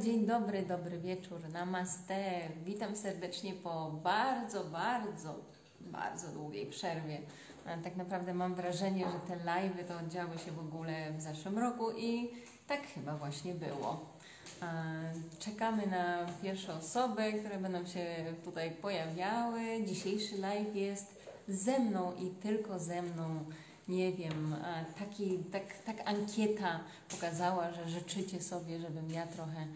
dzień dobry, dobry wieczór, namaste. Witam serdecznie po bardzo, bardzo, bardzo długiej przerwie. Tak naprawdę mam wrażenie, że te live'y to działy się w ogóle w zeszłym roku i tak chyba właśnie było. Czekamy na pierwsze osoby, które będą się tutaj pojawiały. Dzisiejszy live jest ze mną i tylko ze mną. Nie wiem, taki, tak, tak ankieta pokazała, że życzycie sobie, żebym ja trochę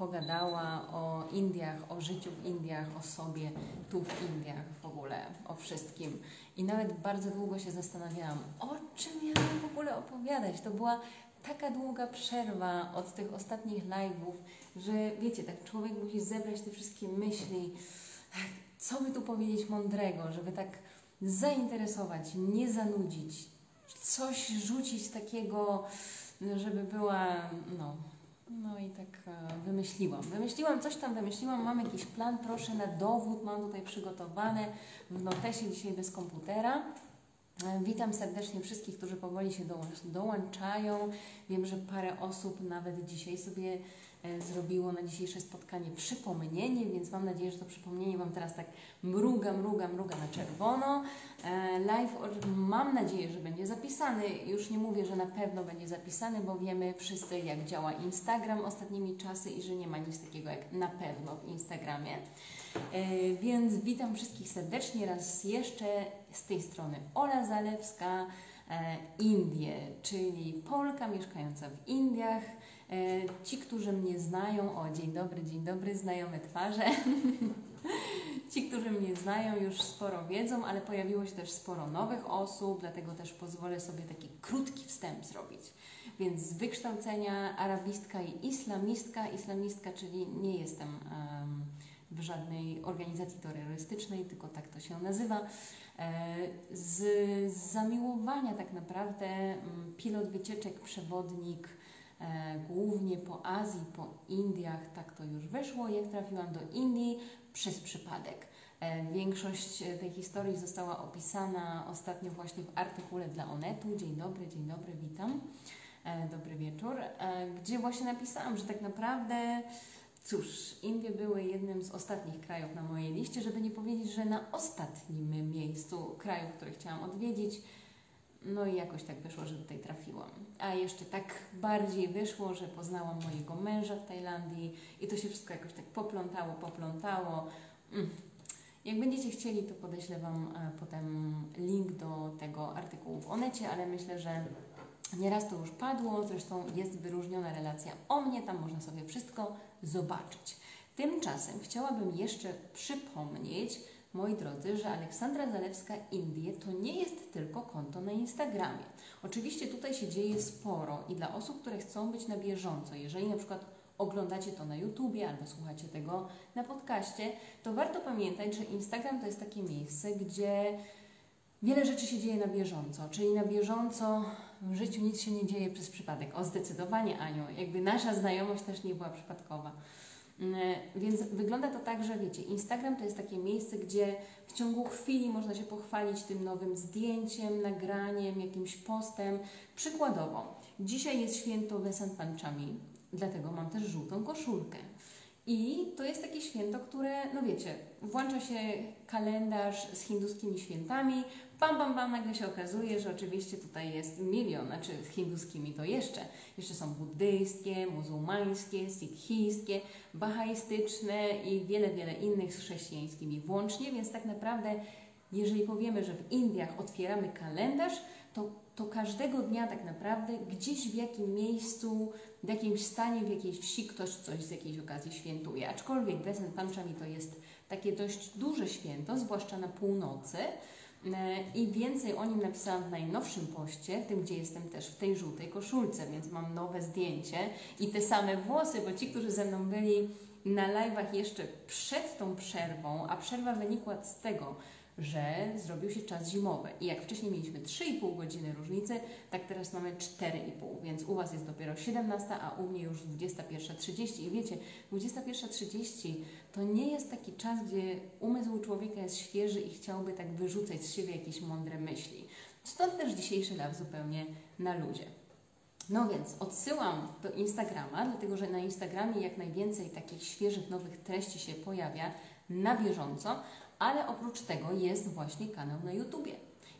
pogadała o Indiach, o życiu w Indiach, o sobie tu w Indiach, w ogóle o wszystkim. I nawet bardzo długo się zastanawiałam, o czym ja mam w ogóle opowiadać. To była taka długa przerwa od tych ostatnich live'ów, że wiecie, tak człowiek musi zebrać te wszystkie myśli, co by tu powiedzieć mądrego, żeby tak zainteresować, nie zanudzić, coś rzucić takiego, żeby była, no, no i tak e, wymyśliłam. Wymyśliłam, coś tam wymyśliłam, mam jakiś plan, proszę na dowód, mam tutaj przygotowane w notesie dzisiaj bez komputera. E, Witam serdecznie wszystkich, którzy powoli się dołącz- dołączają. Wiem, że parę osób nawet dzisiaj sobie zrobiło na dzisiejsze spotkanie przypomnienie, więc mam nadzieję, że to przypomnienie Wam teraz tak mruga, mruga, mruga na czerwono. E, Live mam nadzieję, że będzie zapisany. Już nie mówię, że na pewno będzie zapisany, bo wiemy wszyscy, jak działa Instagram ostatnimi czasy i że nie ma nic takiego jak na pewno w Instagramie. E, Więc witam wszystkich serdecznie raz jeszcze z tej strony Ola Zalewska, e, Indie, czyli Polka mieszkająca w Indiach. E, Ci, którzy mnie znają, o dzień dobry, dzień dobry, znajome twarze. Ci, którzy mnie znają, już sporo wiedzą, ale pojawiło się też sporo nowych osób, dlatego też pozwolę sobie taki krótki wstęp zrobić. Więc z wykształcenia arabistka i islamistka, islamistka, czyli nie jestem em, w żadnej organizacji terrorystycznej, tylko tak to się nazywa. E, Z, z zamiłowania tak naprawdę mm, pilot wycieczek, przewodnik, głównie po Azji, po Indiach, tak to już wyszło. Jak trafiłam do Indii? Przez przypadek. E, Większość e, tej historii została opisana ostatnio właśnie w artykule dla Onetu. Dzień dobry, dzień dobry, witam. E, Dobry wieczór. E, Gdzie właśnie napisałam, że tak naprawdę Cóż, Indie były jednym z ostatnich krajów na mojej liście, żeby nie powiedzieć, że na ostatnim miejscu krajów, które chciałam odwiedzić. No i jakoś tak wyszło, że tutaj trafiłam. A jeszcze tak bardziej wyszło, że poznałam mojego męża w Tajlandii i to się wszystko jakoś tak poplątało, poplątało. Mm. Jak będziecie chcieli, to podeślę Wam e, potem link do tego artykułu w Onecie, ale myślę, że Nieraz to już padło, zresztą jest wyróżniona relacja o mnie, tam można sobie wszystko zobaczyć. Tymczasem chciałabym jeszcze przypomnieć, moi drodzy, że Aleksandra Zalewska Indie to nie jest tylko konto na Instagramie. Oczywiście tutaj się dzieje sporo i dla osób, które chcą być na bieżąco, jeżeli na przykład oglądacie to na YouTubie albo słuchacie tego na podcaście, to warto pamiętać, że Instagram to jest takie miejsce, gdzie Wiele rzeczy się dzieje na bieżąco, czyli na bieżąco w życiu nic się nie dzieje przez przypadek. O, zdecydowanie, Aniu. Jakby nasza znajomość też nie była przypadkowa. Mm, Więc wygląda to tak, że wiecie, Instagram to jest takie miejsce, gdzie w ciągu chwili można się pochwalić tym nowym zdjęciem, nagraniem, jakimś postem. Przykładowo, dzisiaj jest święto Vesant Panchami, dlatego mam też żółtą koszulkę. I to jest takie święto, które, no wiecie, włącza się kalendarz z hinduskimi świętami, bam, bam, bam, nagle się okazuje, że oczywiście tutaj jest milion, znaczy z hinduskimi to jeszcze. Jeszcze są buddyjskie, muzułmańskie, sikhijskie, bahaistyczne i wiele, wiele innych z chrześcijańskimi włącznie, więc tak naprawdę, jeżeli powiemy, że w Indiach otwieramy kalendarz, to, to każdego dnia tak naprawdę gdzieś w jakim miejscu, w jakimś stanie, w jakiejś wsi ktoś coś z jakiejś okazji świętuje. Aczkolwiek Vesant Panchami to jest takie dość duże święto, zwłaszcza na północy. E, I więcej o nim napisałam w najnowszym poście, tym gdzie jestem też w tej żółtej koszulce, więc mam nowe zdjęcie i te same włosy, bo ci, którzy ze mną byli na live'ach jeszcze przed tą przerwą, a przerwa wynikła z tego, że zrobił się czas zimowy. I jak wcześniej mieliśmy 3,5 godziny różnicy, tak teraz mamy 4,5, więc u Was jest dopiero 17, a u mnie już 21.30. I wiecie, 21.30 to nie jest taki czas, gdzie umysł człowieka jest świeży i chciałby tak wyrzucać z siebie jakieś mądre myśli. Stąd też dzisiejszy live zupełnie na luzie. No więc odsyłam do Instagrama, dlatego że na Instagramie jak najwięcej takich świeżych, nowych treści się pojawia na bieżąco, ale oprócz tego jest właśnie kanał na YouTubie.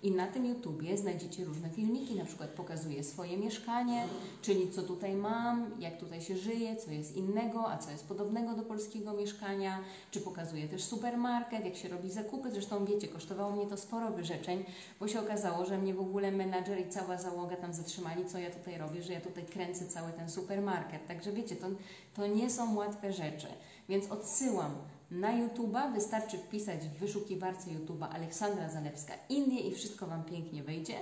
I na tym YouTubie znajdziecie różne filmiki, na przykład pokazuję swoje mieszkanie, czyli co tutaj mam, jak tutaj się żyje, co jest innego, a co jest podobnego do polskiego mieszkania, czy pokazuję też supermarket, jak się robi zakupy. Zresztą wiecie, kosztowało mnie to sporo wyrzeczeń, bo się okazało, że mnie w ogóle menadżer i cała załoga tam zatrzymali, co ja tutaj robię, że ja tutaj kręcę cały ten supermarket. Także wiecie, to, to nie są łatwe rzeczy. Więc odsyłam na YouTube'a wystarczy wpisać w wyszukiwarce YouTube'a Aleksandra Zalewska Indie i wszystko Wam pięknie wyjdzie.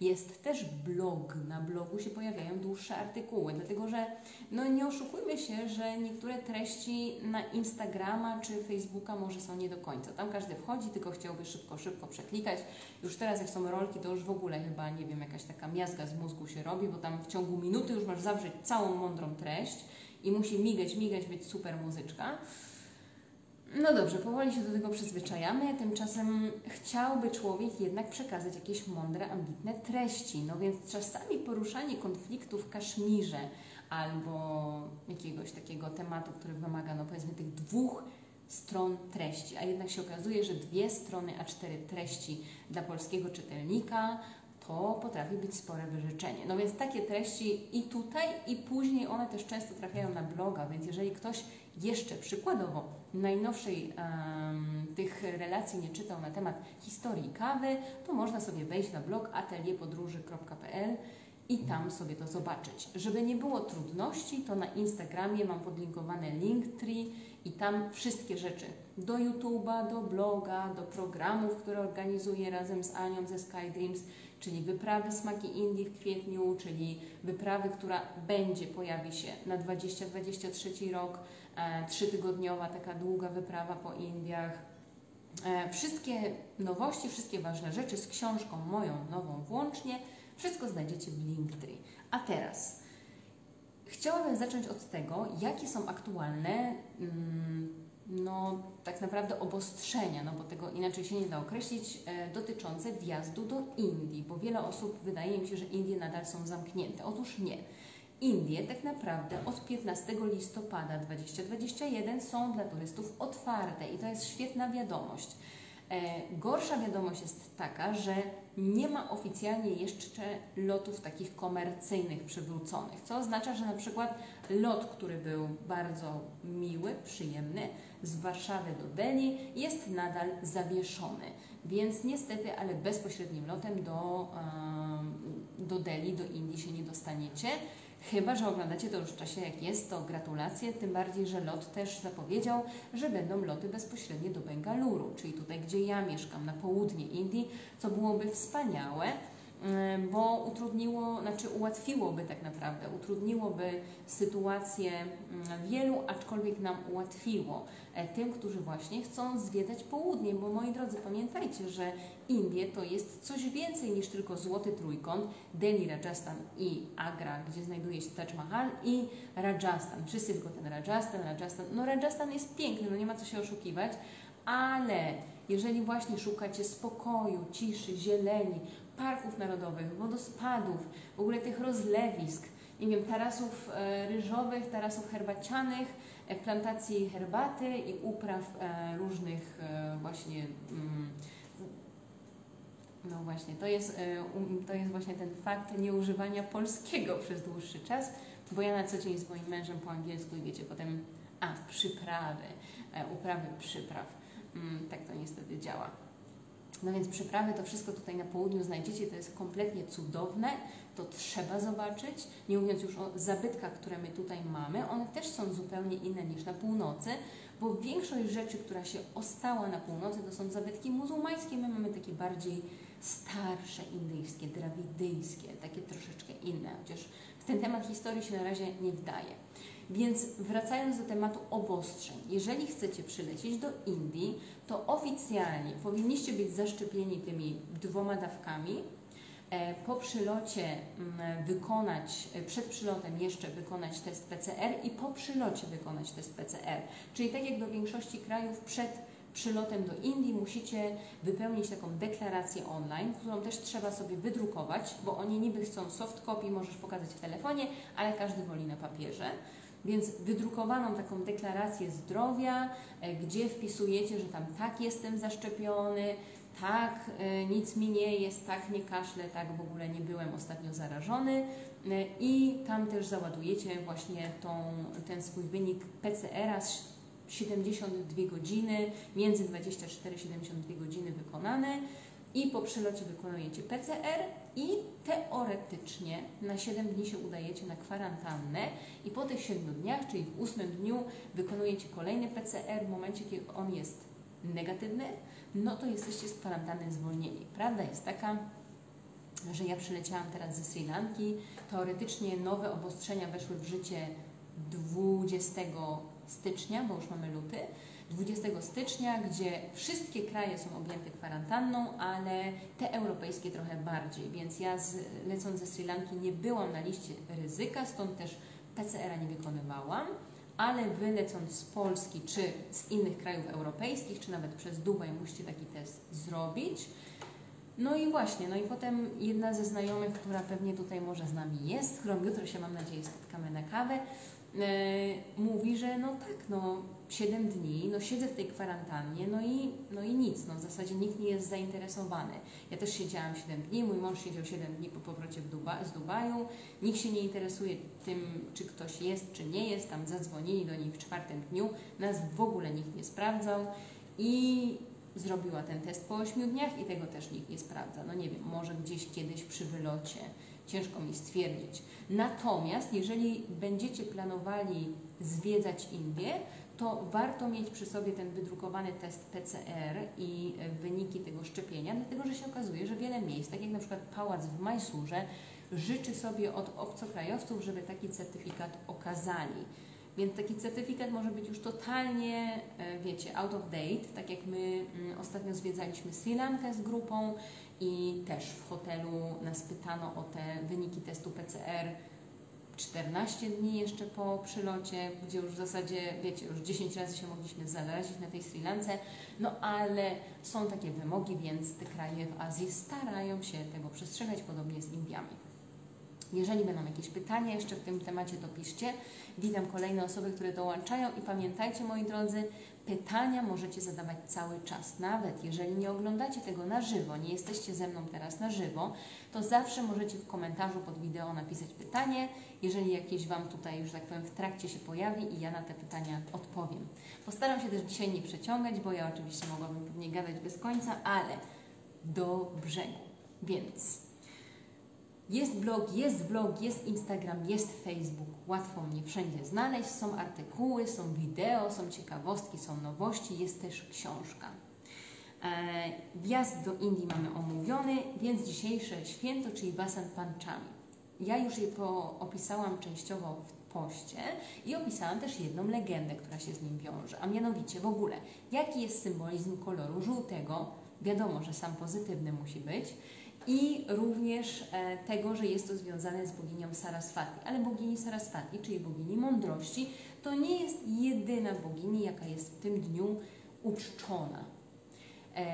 Jest też blog. Na blogu się pojawiają dłuższe artykuły, dlatego że no nie oszukujmy się, że niektóre treści na Instagrama czy Facebooka może są nie do końca. Tam każdy wchodzi, tylko chciałby szybko, szybko przeklikać. Już teraz jak są rolki, to już w ogóle chyba, nie wiem, jakaś taka miazga z mózgu się robi, bo tam w ciągu minuty już masz zawrzeć całą mądrą treść i musi migać, migać, być super muzyczka. No dobrze, powoli się do tego przyzwyczajamy, tymczasem chciałby człowiek jednak przekazać jakieś mądre, ambitne treści. No więc czasami poruszanie konfliktu w Kaszmirze albo jakiegoś takiego tematu, który wymaga, no powiedzmy, tych dwóch stron treści, a jednak się okazuje, że dwie strony A4 treści dla polskiego czytelnika to potrafi być spore wyrzeczenie. No więc takie treści i tutaj, i później one też często trafiają na bloga, więc jeżeli ktoś jeszcze przykładowo najnowszej um, tych relacji nie czytał na temat historii kawy, to można sobie wejść na blog atelierpodróży.pl i tam sobie to zobaczyć. Żeby nie było trudności, to na Instagramie mam podlinkowany Linktree i tam wszystkie rzeczy do YouTube'a, do bloga, do programów, które organizuję razem z Anią ze SkyDreams, czyli wyprawy Smaki Indii w kwietniu, czyli wyprawy, która będzie, pojawi się na 2023 rok, e, trzytygodniowa, taka długa wyprawa po Indiach. E, wszystkie nowości, wszystkie ważne rzeczy z książką moją nową włącznie, wszystko znajdziecie w Linktree. A teraz chciałabym zacząć od tego, jakie są aktualne mm, no, tak naprawdę obostrzenia, no bo tego inaczej się nie da określić, e, dotyczące wjazdu do Indii, bo wiele osób wydaje mi się, że Indie nadal są zamknięte. Otóż nie. Indie tak naprawdę od 15 listopada 2021 są dla turystów otwarte i to jest świetna wiadomość. E, gorsza wiadomość jest taka, że nie ma oficjalnie jeszcze lotów takich komercyjnych przywróconych, co oznacza, że na przykład lot, który był bardzo miły, przyjemny, z Warszawy do Delhi jest nadal zawieszony. Więc niestety, ale bezpośrednim lotem do, do Delhi, do Indii się nie dostaniecie. Chyba, że oglądacie to już w czasie jak jest, to gratulacje, tym bardziej, że lot też zapowiedział, że będą loty bezpośrednie do Bengaluru, czyli tutaj, gdzie ja mieszkam, na południe Indii, co byłoby wspaniałe bo utrudniło, znaczy ułatwiłoby tak naprawdę, utrudniłoby sytuację wielu, aczkolwiek nam ułatwiło tym, którzy właśnie chcą zwiedzać południe, bo moi drodzy, pamiętajcie, że Indie to jest coś więcej niż tylko złoty trójkąt, Delhi, Rajasthan i Agra, gdzie znajduje się Taj Mahal i Rajasthan. Wszyscy tylko ten Rajasthan, Rajasthan. No Rajasthan jest piękny, no nie ma co się oszukiwać, ale jeżeli właśnie szukacie spokoju, ciszy, zieleni, parków narodowych, wodospadów, w ogóle tych rozlewisk, nie wiem, tarasów e, ryżowych, tarasów herbacianych, e, plantacji herbaty i upraw e, różnych właśnie mm, no właśnie, to jest, um, to jest właśnie ten fakt nieużywania polskiego przez dłuższy czas, bo ja na co dzień z moim mężem po angielsku i wiecie, potem, a, przyprawy, uprawy przypraw. Mm, tak to niestety działa. No więc przyprawy, to wszystko tutaj na południu znajdziecie, to jest kompletnie cudowne, to trzeba zobaczyć. Nie mówiąc już o zabytkach, które my tutaj mamy, one też są zupełnie inne niż na północy, bo większość rzeczy, która się ostała na północy, to są zabytki muzułmańskie, my mamy takie bardziej starsze indyjskie, drawidyjskie, takie troszeczkę inne, chociaż w ten temat historii się na razie nie wdaje. Więc wracając do tematu obostrzeń, jeżeli chcecie przylecieć do Indii, to oficjalnie powinniście być zaszczepieni tymi dwoma dawkami. E, po przylocie mm, wykonać, e, przed przylotem jeszcze wykonać test PCR i po przylocie wykonać test PCR. Czyli tak jak do większości krajów przed przylotem do Indii musicie wypełnić taką deklarację online, którą też trzeba sobie wydrukować, bo oni niby chcą soft copy, możesz pokazać w telefonie, ale każdy woli na papierze. Więc wydrukowaną taką deklarację zdrowia, e, gdzie wpisujecie, że tam tak jestem zaszczepiony, tak e, nic mi nie jest, tak nie kaszlę, tak w ogóle nie byłem ostatnio zarażony. E, i tam też załadujecie właśnie tą, ten swój wynik PCR-a z 72 godziny, między 24-72 godziny wykonane. I po przylocie wykonujecie PCR i teoretycznie na 7 dni się udajecie na kwarantannę i po tych 7 dniach, czyli w 8 dniu wykonujecie kolejny PCR w momencie, kiedy on jest negatywny, no to jesteście z kwarantanny zwolnieni. Prawda jest taka, że ja przyleciałam teraz ze Sri Lanki. Teoretycznie nowe obostrzenia weszły w życie 20 stycznia, bo już mamy luty. 20 stycznia, gdzie wszystkie kraje są objęte kwarantanną, ale te europejskie trochę bardziej, więc ja z, lecąc ze Sri Lanki nie byłam na liście ryzyka, stąd też PCR-a nie wykonywałam, ale wy lecąc z Polski czy z innych krajów europejskich, czy nawet przez Dubaj musicie taki test zrobić. No i właśnie, no i potem jedna ze znajomych, która pewnie tutaj może z nami jest, którą jutro się mam nadzieję spotkamy na kawę, mówi, że no tak, no 7 dni, no siedzę w tej kwarantannie, no i, no i nic, no w zasadzie nikt nie jest zainteresowany. Ja też siedziałam 7 dni, mój mąż siedział 7 dni po powrocie Duba z Dubaju, nikt się nie interesuje tym, czy ktoś jest, czy nie jest, tam zadzwonili do niej w czwartym dniu, nas w ogóle nikt nie sprawdzał i zrobiła ten test po 8 dniach i tego też nikt nie sprawdza. No nie wiem, może gdzieś kiedyś przy wylocie ciężko mi stwierdzić. Natomiast jeżeli będziecie planowali zwiedzać Indię, to warto mieć przy sobie ten wydrukowany test PCR i wyniki tego szczepienia, dlatego że się okazuje, że wiele miejsc, tak jak na przykład pałac w Majsurze, życzy sobie od obcokrajowców, żeby taki certyfikat okazali. Więc taki certyfikat może być już totalnie, e, wiecie, out of date, tak jak my mm, ostatnio zwiedzaliśmy Sri Lankę z grupą i też w hotelu nas pytano o te wyniki testu PCR 14 dni jeszcze po przylocie, gdzie już w zasadzie, wiecie, już 10 razy się mogliśmy zarazić na tej Sri Lance, no ale są takie wymogi, więc te kraje w Azji starają się tego przestrzegać, podobnie z Indiami. Jeżeli będą jakieś pytania jeszcze w tym temacie, to piszcie. Witam kolejne osoby, które dołączają i pamiętajcie, moi drodzy, pytania możecie zadawać cały czas. Nawet jeżeli nie oglądacie tego na żywo, nie jesteście ze mną teraz na żywo, to zawsze możecie w komentarzu pod wideo napisać pytanie, jeżeli jakieś Wam tutaj, już tak powiem, w trakcie się pojawi i ja na te pytania odpowiem. Postaram się też dzisiaj nie przeciągać, bo ja oczywiście mogłabym pewnie gadać bez końca, ale do brzegu. Więc jest blog, jest blog, jest Instagram, jest Facebook. Łatwo mnie wszędzie znaleźć. Są artykuły, są wideo, są ciekawostki, są nowości, jest też książka. E, wjazd do Indii mamy omówiony, więc dzisiejsze święto, czyli Basan Panchami. Ja już je opisałam częściowo w poście i opisałam też jedną legendę, która się z nim wiąże, a mianowicie w ogóle, jaki jest symbolizm koloru żółtego. Wiadomo, że sam pozytywny musi być i również e, tego, że jest to związane z boginią Saraswati. Ale bogini Saraswati, czyli bogini mądrości, to nie jest jedyna bogini, jaka jest w tym dniu uczczona. E,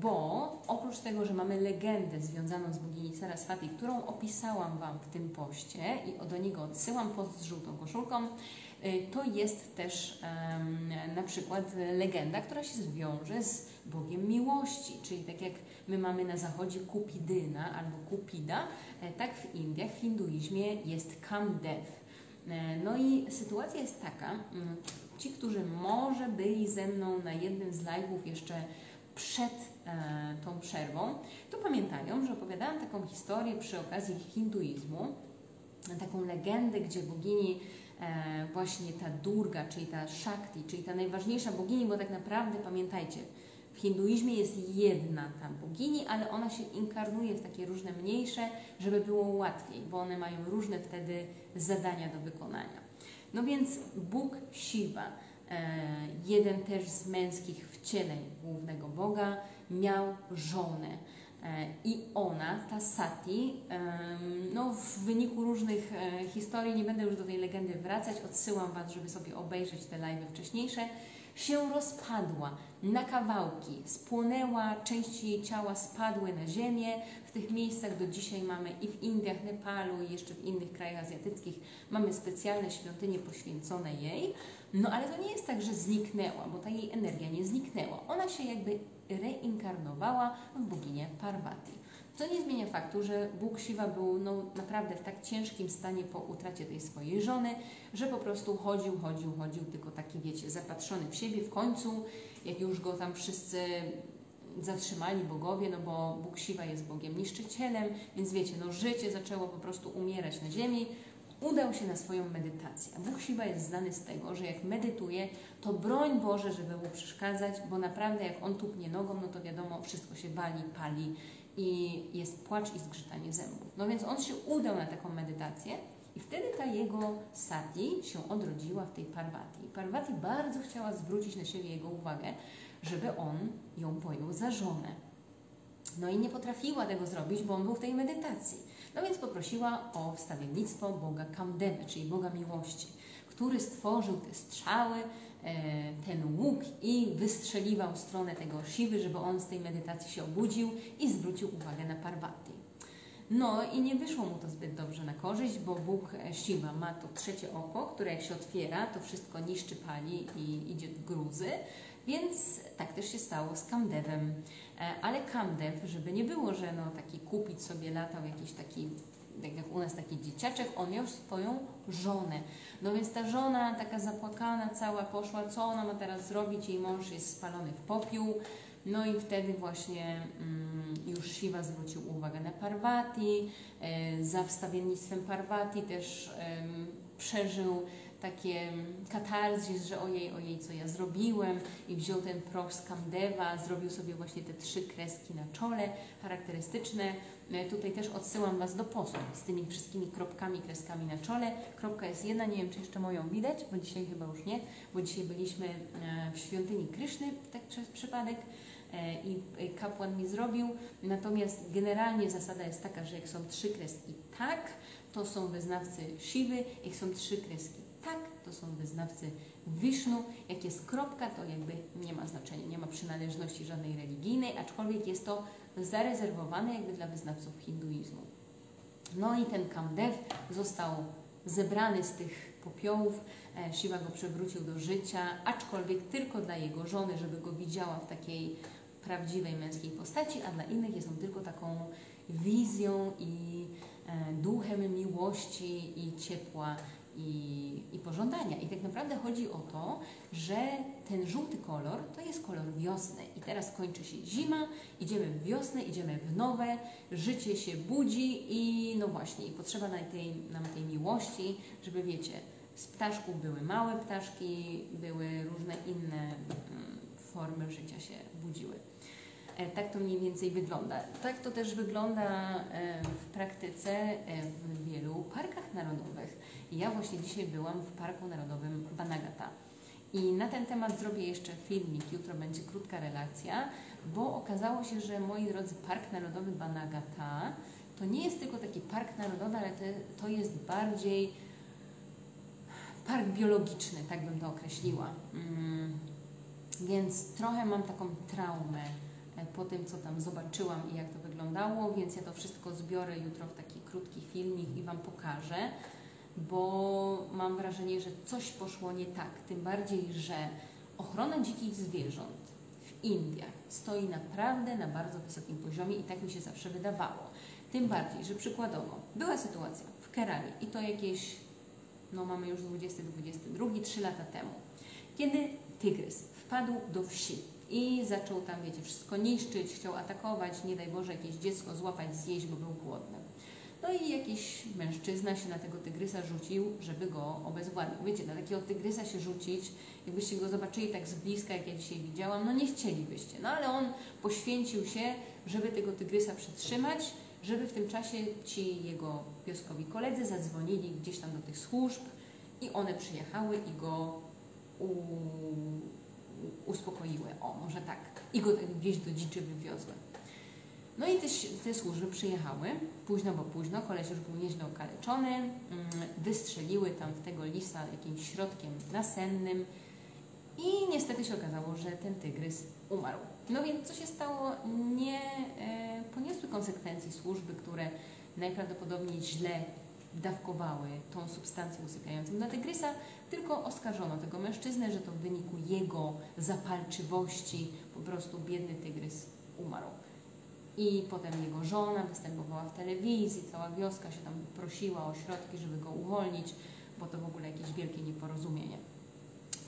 bo oprócz tego, że mamy legendę związaną z bogini Saraswati, którą opisałam Wam w tym poście i do niego odsyłam post z żółtą koszulką, to jest też na przykład legenda, która się zwiąże z Bogiem miłości, czyli tak jak my mamy na zachodzie Kupidyna albo Kupida, e, tak w Indiach, w hinduizmie jest Kamdev. E, no i sytuacja jest taka, ci, którzy może byli ze mną na jednym z live'ów jeszcze przed e, tą przerwą, to pamiętają, że opowiadałam taką historię przy okazji hinduizmu, taką legendę, gdzie bogini właśnie ta Durga, czyli ta Shakti, czyli ta najważniejsza bogini, bo tak naprawdę pamiętajcie, w hinduizmie jest jedna tam bogini, ale ona się inkarnuje w takie różne mniejsze, żeby było łatwiej, bo one mają różne wtedy zadania do wykonania. No więc Bóg Shiva, e, jeden też z męskich wcieleń głównego Boga, miał żonę. E, I ona, ta Sati, no w wyniku różnych e, historii, nie będę już do tej legendy wracać, odsyłam Was, żeby sobie obejrzeć te live wcześniejsze, się rozpadła na kawałki, spłonęła, części jej ciała spadły na ziemię. W tych miejscach do dzisiaj mamy i w Indiach, Nepalu i jeszcze w innych krajach azjatyckich mamy specjalne świątynie poświęcone jej. No ale to nie jest tak, że zniknęła, bo ta jej energia nie zniknęła. Ona się jakby reinkarnowała w boginię Parvati. Co nie zmienia faktu, że Bóg Siwa był no, naprawdę w tak ciężkim stanie po utracie tej swojej żony, że po prostu chodził, chodził, chodził, tylko taki, wiecie, zapatrzony w siebie. W końcu, jak już go tam wszyscy zatrzymali bogowie, no bo Bóg Siwa jest Bogiem niszczycielem, więc wiecie, no życie zaczęło po prostu umierać na ziemi, udał się na swoją medytację. Bóg Siwa jest znany z tego, że jak medytuje, to broń Boże, żeby mu przeszkadzać, bo naprawdę jak on tupnie nogą, no to wiadomo, wszystko się wali, pali i jest płacz i zgrzytanie zębów. No więc on się udał na taką medytację i wtedy ta jego sati się odrodziła w tej Parvati. Parvati bardzo chciała zwrócić na siebie jego uwagę, żeby on ją pojął za żonę. No i nie potrafiła tego zrobić, bo on był w tej medytacji. No więc poprosiła o wstawiennictwo Boga Kamdemy, czyli Boga miłości, który stworzył te strzały, e, ten łuk i wystrzeliwał w stronę tego siwy, żeby on z tej medytacji się obudził i zwrócił uwagę na Parvati. No i nie wyszło mu to zbyt dobrze na korzyść, bo Bóg e, Siwa ma to trzecie oko, które jak się otwiera, to wszystko niszczy, pali i idzie w gruzy. Więc tak też się stało z Kamdewem. E, ale Kamdew, żeby nie było, że no taki kupić sobie latał jakiś taki, tak jak u nas taki dzieciaczek, on miał swoją żonę. No więc ta żona taka zapłakana cała poszła, co ona ma teraz zrobić, jej mąż jest spalony w popiół. No i wtedy właśnie mm, już Shiva zwrócił uwagę na Parvati, e, za wstawiennictwem Parvati też e, przeżył takie katarzis, że ojej, ojej, co ja zrobiłem i wziął ten proch z Kamdeva, zrobił sobie właśnie te trzy kreski na czole charakterystyczne. E, tutaj też odsyłam Was do postu z tymi wszystkimi kropkami, kreskami na czole. Kropka jest jedna, nie wiem, czy jeszcze moją widać, bo dzisiaj chyba już nie, bo dzisiaj byliśmy e, w świątyni Kryszny, tak przez przypadek e, i kapłan mi zrobił. Natomiast generalnie zasada jest taka, że jak są trzy kreski tak, to są wyznawcy siwy, jak są trzy kreski są wyznawcy Wisznu. Jak jest kropka, to jakby nie ma znaczenia, nie ma przynależności żadnej religijnej, aczkolwiek jest to zarezerwowane jakby dla wyznawców hinduizmu. No i ten Kamdev został zebrany z tych popiołów. E, Shiva go przywrócił do życia, aczkolwiek tylko dla jego żony, żeby go widziała w takiej prawdziwej męskiej postaci, a dla innych jest on tylko taką wizją i e, duchem miłości i ciepła i, i pożądania. I tak naprawdę chodzi o to, że ten żółty kolor to jest kolor wiosny. I teraz kończy się zima, idziemy w wiosnę, idziemy w nowe, życie się budzi i no właśnie, i potrzeba nam tej, nam tej miłości, żeby wiecie, z ptaszków były małe ptaszki, były różne inne mm, formy życia się budziły. E, tak to mniej więcej wygląda. Tak to też wygląda e, w praktyce e, w wielu parkach narodowych. Ja właśnie dzisiaj byłam w Parku Narodowym Banagata. I na ten temat zrobię jeszcze filmik, jutro będzie krótka relacja, bo okazało się, że moi drodzy, Park Narodowy Banagata to nie jest tylko taki park narodowy, ale to, to jest bardziej park biologiczny, tak bym to określiła. Mm, więc trochę mam taką traumę e, po tym, co tam zobaczyłam i jak to wyglądało, więc ja to wszystko zbiorę jutro w taki krótki filmik i Wam pokażę bo mam wrażenie, że coś poszło nie tak. Tym bardziej, że ochrona dzikich zwierząt w Indiach stoi naprawdę na bardzo wysokim poziomie i tak mi się zawsze wydawało. Tym bardziej, że przykładowo była sytuacja w Kerali i to jakieś, no mamy już 2022, 3 lata temu, kiedy tygrys wpadł do wsi i zaczął tam, wiecie, wszystko niszczyć, chciał atakować, nie daj Boże, jakieś dziecko złapać, zjeść, bo był głodny. No i jakiś mężczyzna się na tego tygrysa rzucił, żeby go obezwładnił. Wiecie, na takiego tygrysa się rzucić, jakbyście go zobaczyli tak z bliska, jak ja dzisiaj widziałam, no nie chcielibyście. No ale on poświęcił się, żeby tego tygrysa przetrzymać, żeby w tym czasie ci jego pioskowi koledzy zadzwonili gdzieś tam do tych służb i one przyjechały i go u... uspokoiły. O, może tak. I go gdzieś do dziczy wywiozły. No i te, służby przyjechały, późno, bo późno, koleś już był nieźle okaleczony, mm, wystrzeliły tam w tego lisa jakimś środkiem nasennym I niestety się okazało, że ten tygrys umarł. No więc co się stało? Nie e, poniosły konsekwencji służby, które najprawdopodobniej źle dawkowały tą substancję usypiającą dla tygrysa, tylko oskarżono tego mężczyznę, że to w wyniku jego zapalczywości po prostu biedny tygrys umarł. I potem jego żona występowała w telewizji, cała wioska się tam prosiła o środki, żeby go uwolnić, bo to w ogóle jakieś wielkie nieporozumienie.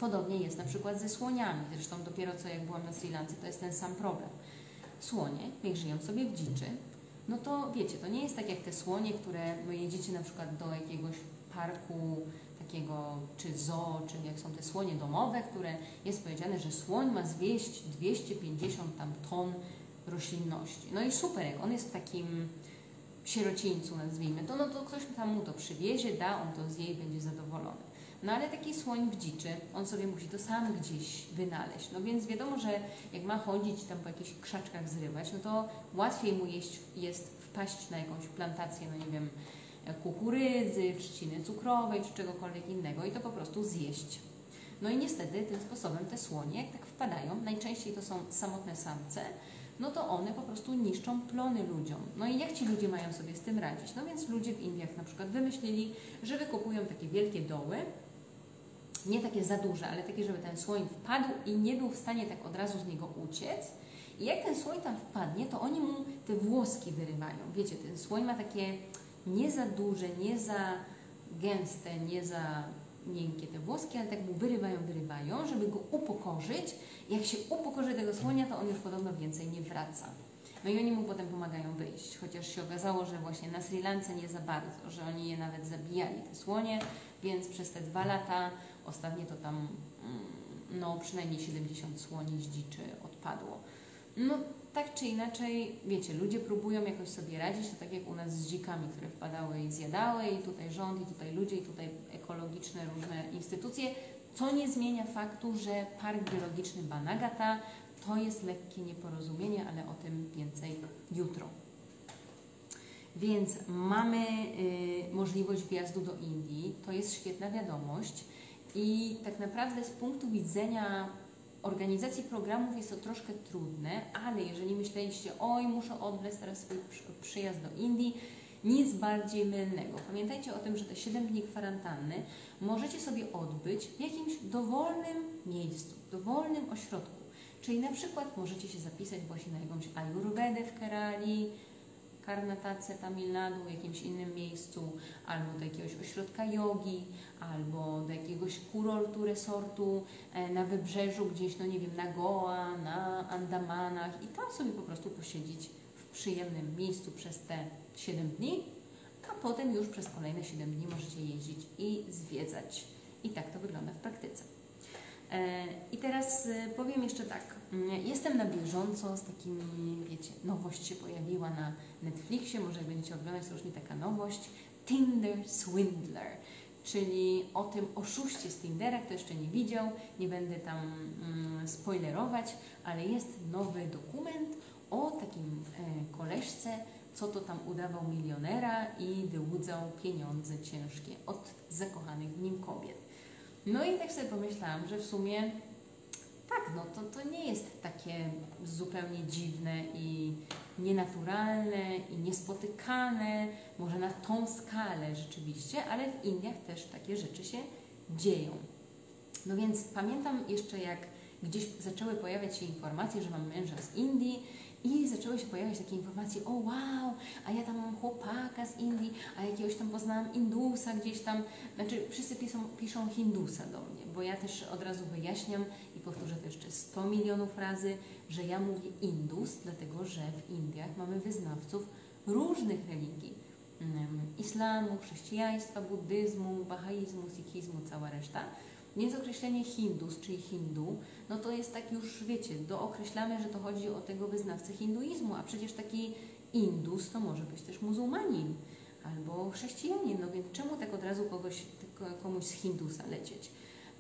Podobnie jest na przykład ze słoniami. Zresztą dopiero co jak byłam na Sri Lance, to jest ten sam problem. Słonie, jak żyją sobie w dziczy, no to wiecie, to nie jest tak jak te słonie, które wy jedziecie na przykład do jakiegoś parku takiego, czy zoo, czy jak są te słonie domowe, które jest powiedziane, że słoń ma zwieść 250 tam ton roślinności. No i super, jak on jest w takim sierocińcu, nazwijmy to, no to ktoś tam mu to przywiezie, da, on to zje i będzie zadowolony. No ale taki słoń w dziczy, on sobie musi to sam gdzieś wynaleźć. No więc wiadomo, że jak ma chodzić tam po jakichś krzaczkach zrywać, no to łatwiej mu jeść, jest wpaść na jakąś plantację, no nie wiem, kukurydzy, trzciny cukrowej, czy czegokolwiek innego i to po prostu zjeść. No i niestety tym sposobem te słonie, jak tak wpadają, najczęściej to są samotne samce, no to one po prostu niszczą plony ludziom. No i jak ci ludzie mają sobie z tym radzić? No więc ludzie w Indiach na przykład wymyślili, że wykopują takie wielkie doły, nie takie za duże, ale takie, żeby ten słoń wpadł i nie był w stanie tak od razu z niego uciec. I jak ten słoń tam wpadnie, to oni mu te włoski wyrywają. Wiecie, ten słoń ma takie nie za duże, nie za gęste, nie za miękkie te włoski, ale tak mu wyrywają, wyrywają, żeby go upokorzyć. Jak się upokorzy tego słonia, to on już podobno więcej nie wraca. No i oni mu potem pomagają wyjść, chociaż się okazało, że właśnie na Sri Lance nie za bardzo, że oni je nawet zabijali, te słonie, więc przez te dwa lata, ostatnie to tam, mm, no przynajmniej 70 słoni z dziczy odpadło. No tak czy inaczej, wiecie, ludzie próbują jakoś sobie radzić, to tak jak u nas z dzikami, które wpadały i zjadały, i tutaj rząd, i tutaj ludzie, i tutaj ekologiczne różne instytucje, co nie zmienia faktu, że Park Biologiczny Banagata to jest lekkie nieporozumienie, ale o tym więcej jutro. Więc mamy y, możliwość wjazdu do Indii, to jest świetna wiadomość. I tak naprawdę z punktu widzenia organizacji programów jest to troszkę trudne, ale jeżeli myśleliście, oj, muszę odwlec teraz swój przyjazd do Indii, nic bardziej mylnego. Pamiętajcie o tym, że te 7 dni kwarantanny możecie sobie odbyć w jakimś dowolnym miejscu, dowolnym ośrodku. Czyli na przykład możecie się zapisać właśnie na jakąś ayurvedę w Kerali, Karnatace, Tamil Nadu, jakimś innym miejscu, albo do jakiegoś ośrodka jogi, albo do jakiegoś kurortu, resortu e, na wybrzeżu, gdzieś, no nie wiem, na Goa, na Andamanach i tam sobie po prostu posiedzieć w przyjemnym miejscu przez te 7 dni, a potem już przez kolejne 7 dni możecie jeździć i zwiedzać. I tak to wygląda w praktyce. E, I teraz e, powiem jeszcze tak. Mm, jestem na bieżąco z takimi, wiecie, nowość się pojawiła na Netflixie, może będziecie oglądać, to już nie taka nowość. Tinder Swindler, czyli o tym oszuście z Tindera, kto jeszcze nie widział, nie będę tam mm, spoilerować, ale jest nowy dokument o takim e, koleżce, co to tam udawał milionera i wyłudzał pieniądze ciężkie od zakochanych w nim kobiet. No i tak sobie pomyślałam, że w sumie tak, no to, to nie jest takie zupełnie dziwne i nienaturalne i niespotykane, może na tą skalę rzeczywiście, ale w Indiach też takie rzeczy się dzieją. No więc pamiętam jeszcze, jak gdzieś zaczęły pojawiać się informacje, że mam męża z Indii zaczęły się pojawiać takie informacje, o wow, a ja tam mam chłopaka z Indii, a jakiegoś tam poznałam Indusa gdzieś tam. Znaczy wszyscy piszą, piszą Hindusa do mnie, bo ja też od razu wyjaśniam i powtórzę to jeszcze 100 milionów razy, że ja mówię Indus, dlatego że w Indiach mamy wyznawców różnych religii. Mm, islamu, chrześcijaństwa, buddyzmu, bahaizmu, sikhizmu, cała reszta. Więc określenie Hindus, czyli Hindu, no to jest tak już, wiecie, dookreślamy, że to chodzi o tego wyznawcę hinduizmu, a przecież taki Indus to może być też muzułmanin albo chrześcijanin, no więc czemu tak od razu kogoś, komuś z Hindusa lecieć?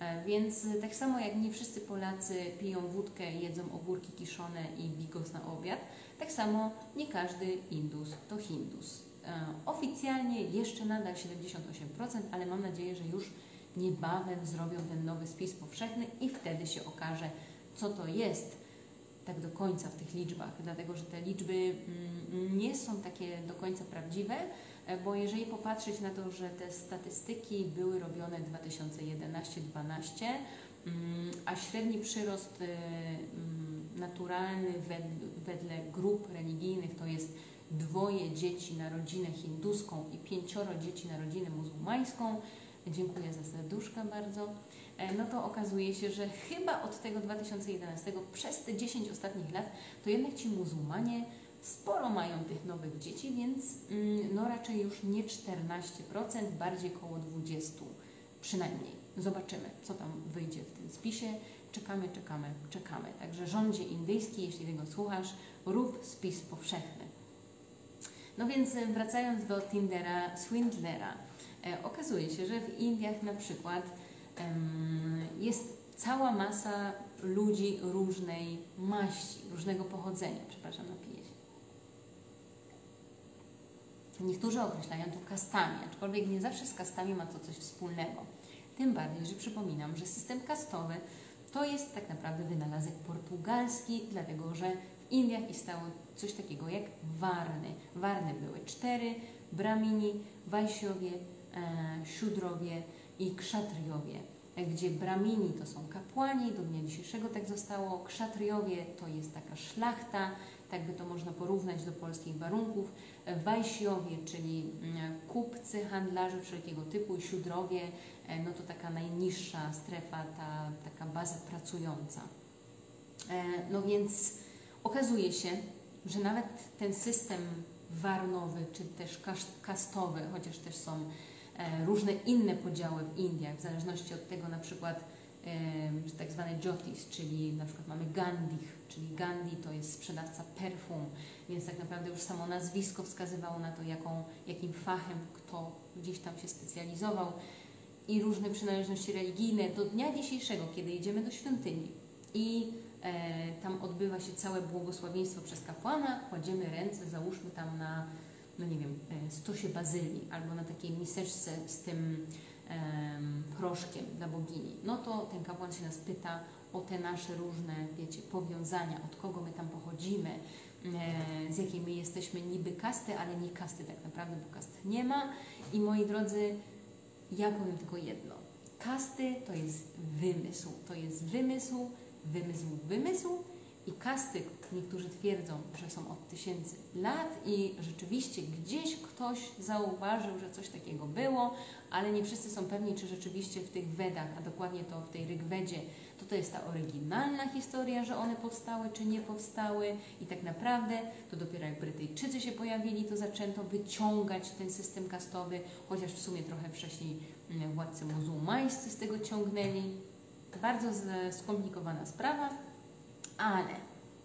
E, więc tak samo jak nie wszyscy Polacy piją wódkę, jedzą ogórki kiszone i bigos na obiad, tak samo nie każdy Indus to Hindus. E, oficjalnie jeszcze nadal 78%, ale mam nadzieję, że już niebawem zrobią ten nowy spis powszechny i wtedy się okaże, co to jest tak do końca w tych liczbach, dlatego że te liczby mm, nie są takie do końca prawdziwe, e, bo jeżeli popatrzeć na to, że te statystyki były robione 2011-12, mm, a średni przyrost y, mm, naturalny wedle grup religijnych to jest dwoje dzieci na rodzinę hinduską i pięcioro dzieci na rodzinę muzułmańską, dziękuję za serduszka bardzo, e, no to okazuje się, że chyba od tego 2011 przez te 10 ostatnich lat to jednak ci muzułmanie sporo mają tych nowych dzieci, więc mm, no raczej już nie 14%, bardziej około 20% przynajmniej. Zobaczymy, co tam wyjdzie w tym spisie. Czekamy, czekamy, czekamy. Także rządzie indyjski, jeśli tego słuchasz, rób spis powszechny. No więc e, wracając do Tindera Swindlera, okazuje się, że w Indiach na przykład jest cała masa ludzi różnej maści, różnego pochodzenia. Przepraszam, napiję się. Niektórzy określają to kastami, aczkolwiek nie zawsze z kastami ma to coś wspólnego. Tym bardziej, że przypominam, że system kastowy to jest tak naprawdę wynalazek portugalski, dlatego że w Indiach istniało coś takiego jak warny. Warny były cztery, bramini, wajsiowie, e, siudrowie i krzatriowie gdzie bramini to są kapłani, do dnia dzisiejszego tak zostało, krzatriowie to jest taka szlachta, tak by to można porównać do polskich warunków, wajsiowie, czyli mm, kupcy, handlarze wszelkiego typu i siudrowie, e, no to taka najniższa strefa, ta taka baza pracująca. E, no więc okazuje się, że nawet ten system warnowy, czy też kastowy, chociaż też są e, różne inne podziały w Indiach, w zależności od tego na przykład, tak zwane jotis, czyli na przykład mamy Gandhi, czyli Gandhi to jest sprzedawca perfum, więc tak naprawdę już samo nazwisko wskazywało na to, jaką, jakim fachem kto gdzieś tam się specjalizował. I różne przynależności religijne. Do dnia dzisiejszego, kiedy idziemy do świątyni i e, tam odbywa się całe błogosławieństwo przez kapłana, kładziemy ręce, załóżmy tam na, no nie wiem, e, stosie bazylii albo na takiej miseczce z tym proszkiem dla bogini. No to ten kapłan się nas pyta o te nasze różne, wiecie, powiązania, od kogo my tam pochodzimy, e, z jakiej my jesteśmy niby kasty, ale nie kasty tak naprawdę, bo kast nie ma. I moi drodzy, ja powiem tylko jedno. Kasty to jest wymysł. To jest wymysł, wymysł, wymysł. I kasty, niektórzy twierdzą, że są od tysięcy lat i rzeczywiście gdzieś ktoś zauważył, że coś takiego było, ale nie wszyscy są pewni, czy rzeczywiście w tych Wedach, a dokładnie to w tej Rygwedzie, to to jest ta oryginalna historia, że one powstały, czy nie powstały i tak naprawdę to dopiero jak Brytyjczycy się pojawili, to zaczęto wyciągać ten system kastowy, chociaż w sumie trochę wcześniej mm, władcy muzułmańscy z tego ciągnęli. Bardzo skomplikowana sprawa, ale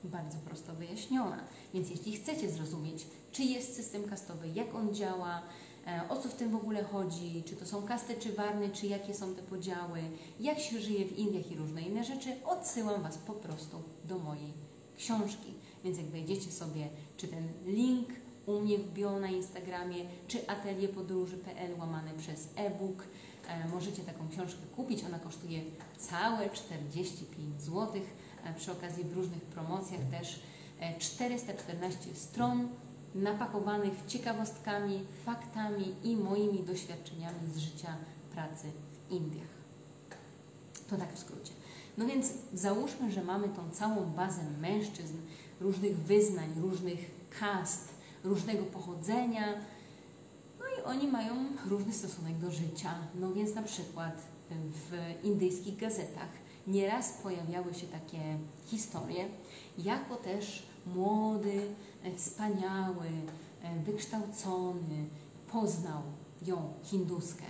bardzo prosto wyjaśniona. Więc jeśli chcecie zrozumieć, czy jest system kastowy, jak on działa, E, o co w tym w ogóle chodzi, czy to są kasty czy warny, czy jakie są te podziały, jak się żyje w Indiach i różne inne rzeczy, odsyłam Was po prostu do mojej książki. Więc jak wejdziecie sobie, czy ten link u mnie w bio na Instagramie, czy atelierpodróży.pl łamane przez e-book, e, możecie taką książkę kupić. Ona kosztuje całe 45 zł. E, przy okazji w różnych promocjach też 414 stron napakowanych ciekawostkami, faktami i moimi doświadczeniami z życia pracy w Indiach. To tak w skrócie. No więc załóżmy, że mamy tą całą bazę mężczyzn, różnych wyznań, różnych kast, różnego pochodzenia, no i oni mają różny stosunek do życia. No więc na przykład w indyjskich gazetach nieraz pojawiały się takie historie, jako też młody, e, wspaniały, e, wykształcony, poznał ją, hinduskę.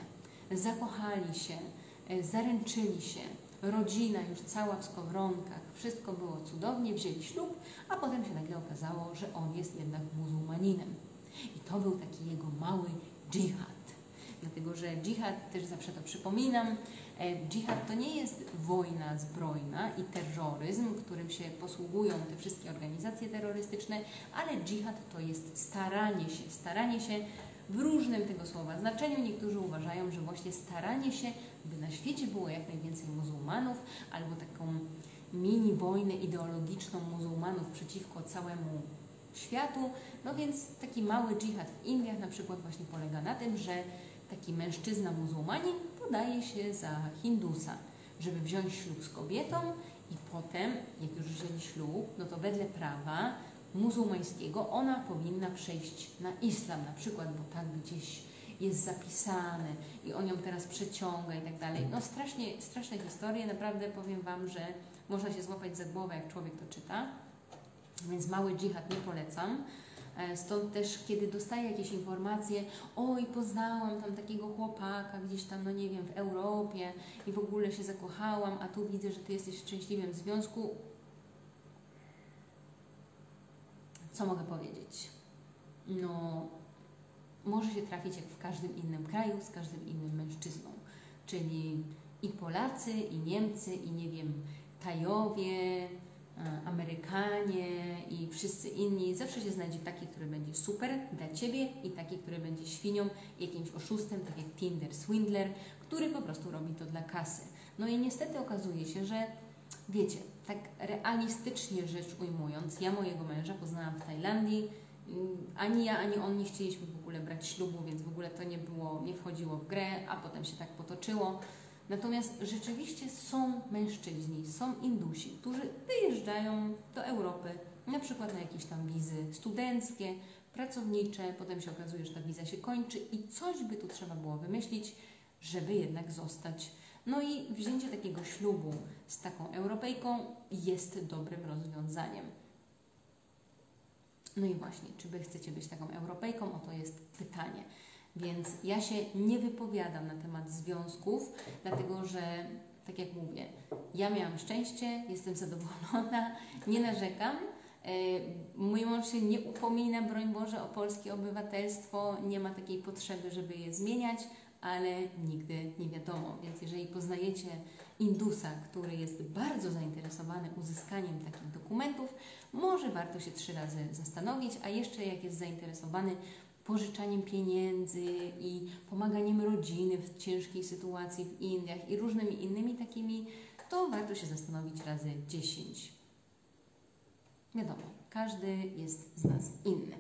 Zakochali się, e, zaręczyli się, rodzina już cała w skowronkach, wszystko było cudownie, wzięli ślub, a potem się nagle okazało, że on jest jednak muzułmaninem. I to był taki jego mały dżihad. Dlatego, że dżihad, też zawsze to przypominam, dżihad to nie jest wojna zbrojna i terroryzm, którym się posługują te wszystkie organizacje terrorystyczne, ale dżihad to jest staranie się, staranie się w różnym tego słowa znaczeniu. Niektórzy uważają, że właśnie staranie się, by na świecie było jak najwięcej muzułmanów, albo taką mini wojnę ideologiczną muzułmanów przeciwko całemu światu. No więc taki mały dżihad w Indiach na przykład właśnie polega na tym, że taki mężczyzna muzułmanin podaje się za Hindusa, żeby wziąć ślub z kobietą i potem, jak już wzięli ślub, no to wedle prawa muzułmańskiego ona powinna przejść na islam na przykład, bo tak gdzieś jest zapisane i on ją teraz przeciąga i tak dalej. No strasznie, straszne historie, naprawdę powiem Wam, że można się złapać za głowę, jak człowiek to czyta, więc mały dżihad nie polecam. E, stąd też, kiedy dostaję jakieś informacje, oj, poznałam tam takiego chłopaka gdzieś tam, no nie wiem, w Europie i w ogóle się zakochałam, a tu widzę, że ty jesteś w szczęśliwym związku. Co mogę powiedzieć? No, może się trafić jak w każdym innym kraju, z każdym innym mężczyzną. Czyli i Polacy, i Niemcy, i nie wiem, Tajowie, Amerykanie i wszyscy inni, zawsze się znajdzie taki, który będzie super dla Ciebie i taki, który będzie świnią, jakimś oszustem, tak jak Tinder, Swindler, który po prostu robi to dla kasy. No i niestety okazuje się, że wiecie, tak realistycznie rzecz ujmując, ja mojego męża poznałam w Tajlandii, mm, ani ja, ani on nie chcieliśmy w ogóle brać ślubu, więc w ogóle to nie było, nie wchodziło w grę, a potem się tak potoczyło. Natomiast rzeczywiście są mężczyźni, są Indusi, którzy wyjeżdżają do Europy, na przykład na jakieś tam wizy studenckie, pracownicze, potem się okazuje, że ta wiza się kończy i coś by tu trzeba było wymyślić, żeby jednak zostać. No i wzięcie takiego ślubu z taką Europejką jest dobrym rozwiązaniem. No i właśnie, czy Wy chcecie być taką Europejką? Oto jest pytanie. Więc ja się nie wypowiadam na temat związków, dlatego że, tak jak mówię, ja miałam szczęście, jestem zadowolona, nie narzekam. E, mój mąż się nie upomina, broń Boże, o polskie obywatelstwo, nie ma takiej potrzeby, żeby je zmieniać, ale nigdy nie wiadomo. Więc jeżeli poznajecie Indusa, który jest bardzo zainteresowany uzyskaniem takich dokumentów, może warto się trzy razy zastanowić, a jeszcze jak jest zainteresowany pożyczaniem pieniędzy i pomaganiem rodziny w ciężkiej sytuacji w Indiach i różnymi innymi takimi, to warto się zastanowić razy 10. Wiadomo, każdy jest z nas inny.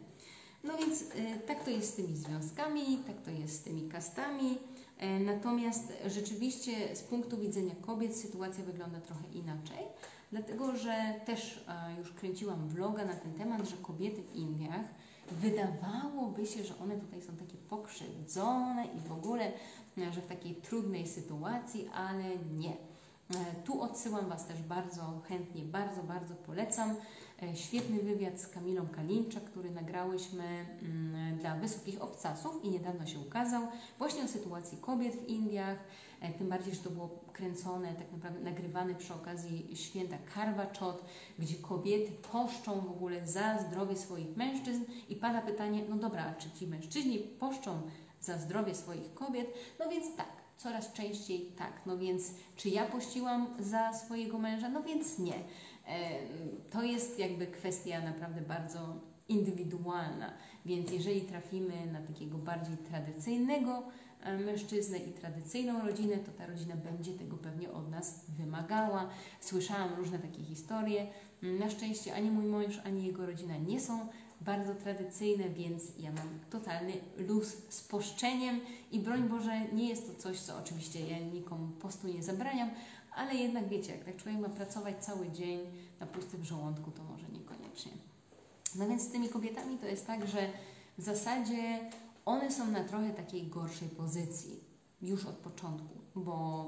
No więc y, tak to jest z tymi związkami, tak to jest z tymi kastami. Y, natomiast rzeczywiście z punktu widzenia kobiet sytuacja wygląda trochę inaczej, dlatego że też y, już kręciłam vloga na ten temat, że kobiety w Indiach wydawałoby się, że one tutaj są takie pokrzywdzone i w ogóle, e, że w takiej trudnej sytuacji, ale nie. E, tu odsyłam Was też bardzo chętnie, bardzo, bardzo polecam. E, świetny wywiad z Kamilą Kalinczak, który nagrałyśmy mm, dla Wysokich Obcasów i niedawno się ukazał, właśnie o sytuacji kobiet w Indiach, E, tym bardziej, że to było kręcone, tak naprawdę nagrywane przy okazji święta Karwa Czot, gdzie kobiety poszczą w ogóle za zdrowie swoich mężczyzn i pada pytanie, no dobra, czy ci mężczyźni poszczą za zdrowie swoich kobiet? No więc tak, coraz częściej tak. No więc czy ja pościłam za swojego męża? No więc nie. E, to jest jakby kwestia naprawdę bardzo indywidualna, więc jeżeli trafimy na takiego bardziej tradycyjnego E, mężczyznę i tradycyjną rodzinę, to ta rodzina będzie tego pewnie od nas wymagała. Słyszałam różne takie historie. Na szczęście ani mój mąż, ani jego rodzina nie są bardzo tradycyjne, więc ja mam totalny luz z poszczeniem i broń Boże, nie jest to coś, co oczywiście ja nikomu postu nie zabraniam, ale jednak wiecie, jak tak człowiek ma pracować cały dzień na pustym żołądku, to może niekoniecznie. No więc z tymi kobietami to jest tak, że w zasadzie one są na trochę takiej gorszej pozycji już od początku, bo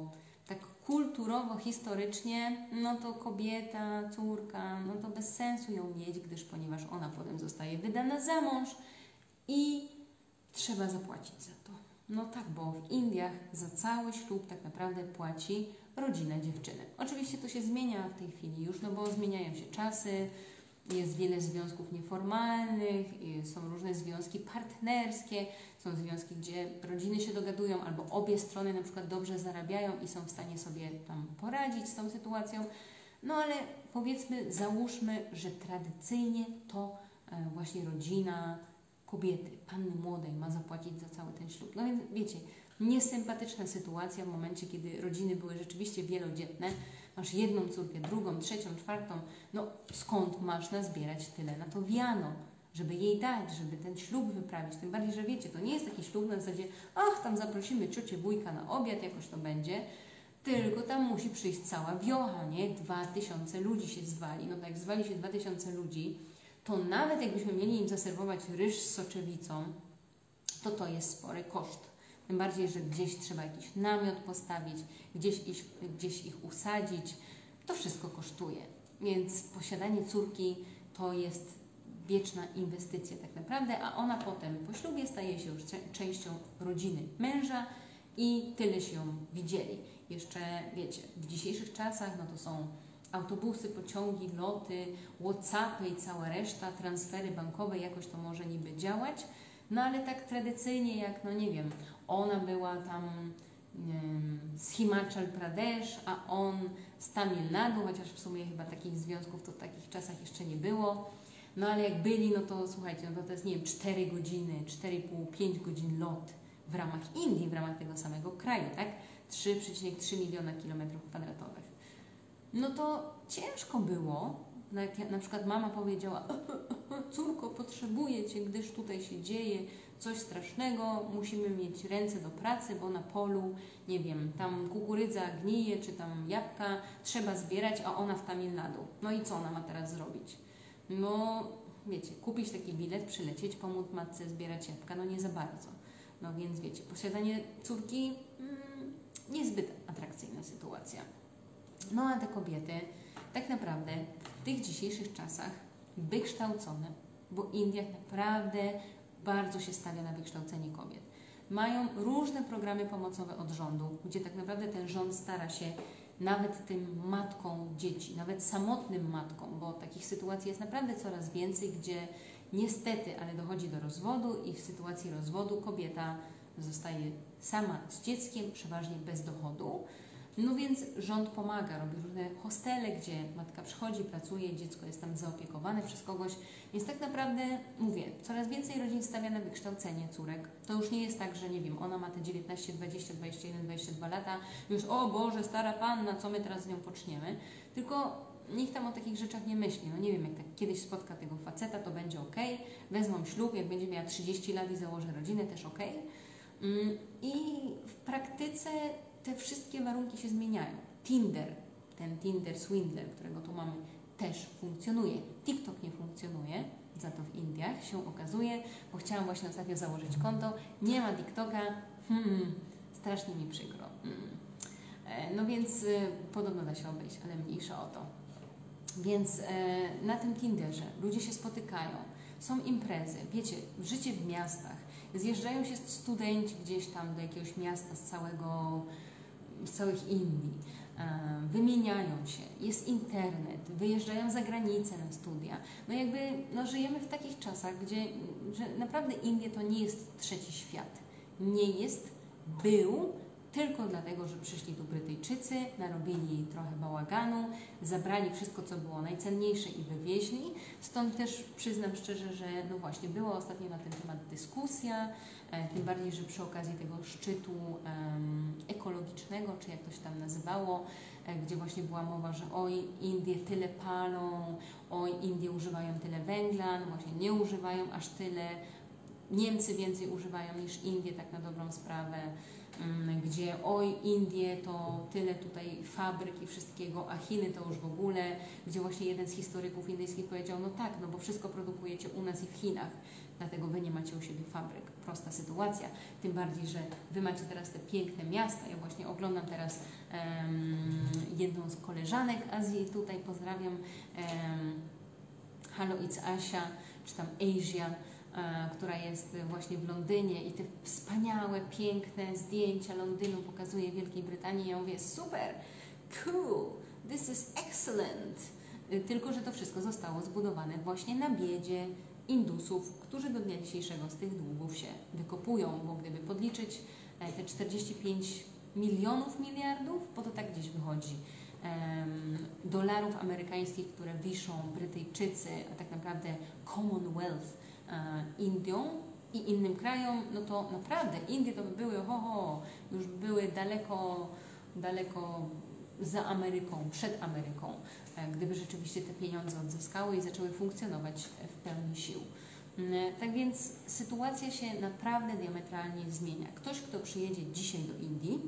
tak kulturowo, historycznie, no to kobieta, córka, no to bez sensu ją mieć, gdyż ponieważ ona potem zostaje wydana za mąż i trzeba zapłacić za to. No tak, bo w Indiach za cały ślub tak naprawdę płaci rodzina dziewczyny. Oczywiście to się zmienia w tej chwili już, no bo zmieniają się czasy, jest wiele związków nieformalnych, są różne związki partnerskie, są związki, gdzie rodziny się dogadują albo obie strony na przykład dobrze zarabiają i są w stanie sobie tam poradzić z tą sytuacją. No ale powiedzmy, załóżmy, że tradycyjnie to e, właśnie rodzina kobiety, panny młodej ma zapłacić za cały ten ślub. No więc wiecie, niesympatyczna sytuacja w momencie, kiedy rodziny były rzeczywiście wielodzietne. Masz jedną córkę, drugą, trzecią, czwartą. No skąd masz nazbierać tyle na to wiano? żeby jej dać, żeby ten ślub wyprawić. Tym bardziej, że wiecie, to nie jest taki ślub na zasadzie, ach, tam zaprosimy ciocię, wujka na obiad, jakoś to będzie, tylko tam musi przyjść cała wiocha, nie? Dwa tysiące ludzi się zwali. No tak zwali się dwa tysiące ludzi, to nawet jakbyśmy mieli im zaserwować ryż z soczewicą, to to jest spory koszt. Tym bardziej, że gdzieś trzeba jakiś namiot postawić, gdzieś ich, gdzieś ich usadzić. To wszystko kosztuje. Więc posiadanie córki to jest wieczna inwestycja tak naprawdę, a ona potem po ślubie staje się już częścią rodziny męża i tyle się ją widzieli. Jeszcze wiecie, w dzisiejszych czasach no to są autobusy, pociągi, loty, Whatsappy i cała reszta, transfery bankowe, jakoś to może niby działać, no ale tak tradycyjnie jak, no nie wiem, ona była tam z Himachal Pradesh, a on z Tamil Nadu, chociaż w sumie chyba takich związków to w takich czasach jeszcze nie było. No ale jak byli, no to słuchajcie, no to, to jest, nie wiem, 4 godziny, 4,5, 5 godzin lot w ramach Indii, w ramach tego samego kraju, tak? 3,3 miliona kilometrów kwadratowych. No to ciężko było, jak na przykład mama powiedziała, córko, potrzebuję Cię, gdyż tutaj się dzieje coś strasznego, musimy mieć ręce do pracy, bo na polu, nie wiem, tam kukurydza gnije, czy tam jabłka trzeba zbierać, a ona w Tamil Nadu. No i co ona ma teraz zrobić? No, wiecie, kupić taki bilet, przylecieć, pomóc matce zbierać jabłka, no nie za bardzo. No więc wiecie, posiadanie córki mm, niezbyt atrakcyjna sytuacja. No a te kobiety tak naprawdę w tych dzisiejszych czasach wykształcone, bo Indiach naprawdę bardzo się stawia na wykształcenie kobiet. Mają różne programy pomocowe od rządu, gdzie tak naprawdę ten rząd stara się nawet tym matką dzieci, nawet samotnym matkom, bo takich sytuacji jest naprawdę coraz więcej, gdzie niestety, ale dochodzi do rozwodu i w sytuacji rozwodu kobieta zostaje sama z dzieckiem, przeważnie bez dochodu. No więc rząd pomaga, robi różne hostele, gdzie matka przychodzi, pracuje, dziecko jest tam zaopiekowane przez kogoś. Więc tak naprawdę, mówię, coraz więcej rodzin stawia na wykształcenie córek. To już nie jest tak, że nie wiem, ona ma te 19, 20, 21, 22 lata, już o Boże, stara panna, co my teraz z nią poczniemy. Tylko nikt tam o takich rzeczach nie myśli. No nie wiem, jak tak kiedyś spotka tego faceta, to będzie ok. Wezmą ślub, jak będzie miała 30 lat i założy rodzinę, też ok. Mm, I w praktyce te wszystkie warunki się zmieniają. Tinder, ten Tinder Swindler, którego tu mamy, też funkcjonuje. TikTok nie funkcjonuje, za to w Indiach się okazuje, bo chciałam właśnie ostatnio założyć konto, nie ma TikToka, hmm, strasznie mi przykro. Hmm. No więc y, podobno da się obejść, ale mniejsza o to. Więc e, na tym Tinderze ludzie się spotykają, są imprezy, wiecie, życie w miastach, zjeżdżają się studenci gdzieś tam do jakiegoś miasta z całego całych Indii, e, wymieniają się, jest internet, wyjeżdżają za granicę na studia. No jakby no żyjemy w takich czasach, gdzie że naprawdę Indie to nie jest trzeci świat. Nie jest, był, tylko dlatego, że przyszli tu Brytyjczycy, narobili trochę bałaganu, zabrali wszystko, co było najcenniejsze i wywieźli. Stąd też przyznam szczerze, że no właśnie była ostatnio na ten temat dyskusja, e, tym bardziej, że przy okazji tego szczytu um, ekologicznego, czy jak to się tam nazywało, e, gdzie właśnie była mowa, że oj, Indie tyle palą, oj, Indie używają tyle węgla, no właśnie nie używają aż tyle, Niemcy więcej używają niż Indie, tak na dobrą sprawę. Mm, gdzie oj, Indie to tyle tutaj fabryk i wszystkiego, a Chiny to już w ogóle, gdzie właśnie jeden z historyków indyjskich powiedział, no tak, no bo wszystko produkujecie u nas i w Chinach, dlatego wy nie macie u siebie fabryk. Prosta sytuacja. Tym bardziej, że wy macie teraz te piękne miasta. Ja właśnie oglądam teraz um, jedną z koleżanek Azji, tutaj pozdrawiam, um, Halo It's Asia, czy tam Asia, która jest właśnie w Londynie i te wspaniałe, piękne zdjęcia Londynu pokazuje Wielkiej Brytanii. Ja mówię, super, cool, this is excellent. E, tylko, że to wszystko zostało zbudowane właśnie na biedzie Indusów, którzy do dnia dzisiejszego z tych długów się wykopują, bo gdyby podliczyć e, te 45 milionów miliardów, bo to tak gdzieś wychodzi, dolarów amerykańskich, które wiszą Brytyjczycy, a tak naprawdę Commonwealth, e, Indią i innym krajom, no to naprawdę Indie to by były, ho, ho, już były daleko, daleko za Ameryką, przed Ameryką, e, gdyby rzeczywiście te pieniądze odzyskały i zaczęły funkcjonować w pełni sił. Mm, Tak więc sytuacja się naprawdę diametralnie zmienia. Ktoś, kto przyjedzie dzisiaj do Indii,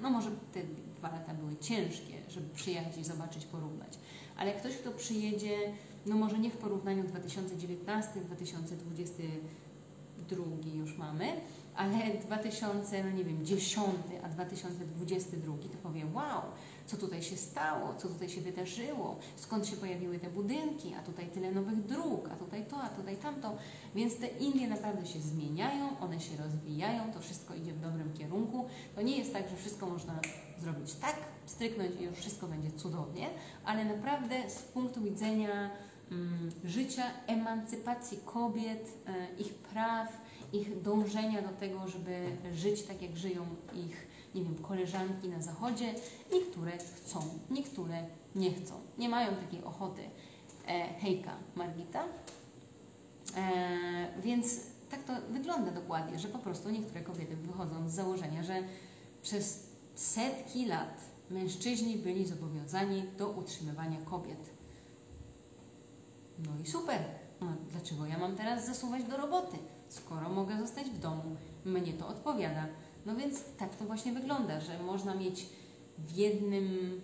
no może te dwa lata były ciężkie, żeby przyjechać i zobaczyć, porównać, ale ktoś, kto przyjedzie, no może nie w porównaniu 2019, 2022 już mamy, ale 2000, no nie wiem, 10, a 2022 to powie, wow, co tutaj się stało, co tutaj się wydarzyło, skąd się pojawiły te budynki, a tutaj tyle nowych dróg, a tutaj to, a tutaj tamto. Więc te Indie naprawdę się zmieniają, one się rozwijają, to wszystko idzie w dobrym kierunku. To nie jest tak, że wszystko można zrobić tak, stryknąć i już wszystko będzie cudownie, ale naprawdę z punktu widzenia życia, emancypacji kobiet, e, ich praw, ich dążenia do tego, żeby żyć tak, jak żyją ich nie wiem, koleżanki na zachodzie, niektóre chcą, niektóre nie chcą, nie mają takiej ochoty. E, hejka, Margita. E, więc tak to wygląda dokładnie, że po prostu niektóre kobiety wychodzą z założenia, że przez setki lat mężczyźni byli zobowiązani do utrzymywania kobiet. No i super. No, dlaczego ja mam teraz zasuwać do roboty, skoro mogę zostać w domu? Mnie to odpowiada. No więc tak to właśnie wygląda, że można mieć w jednym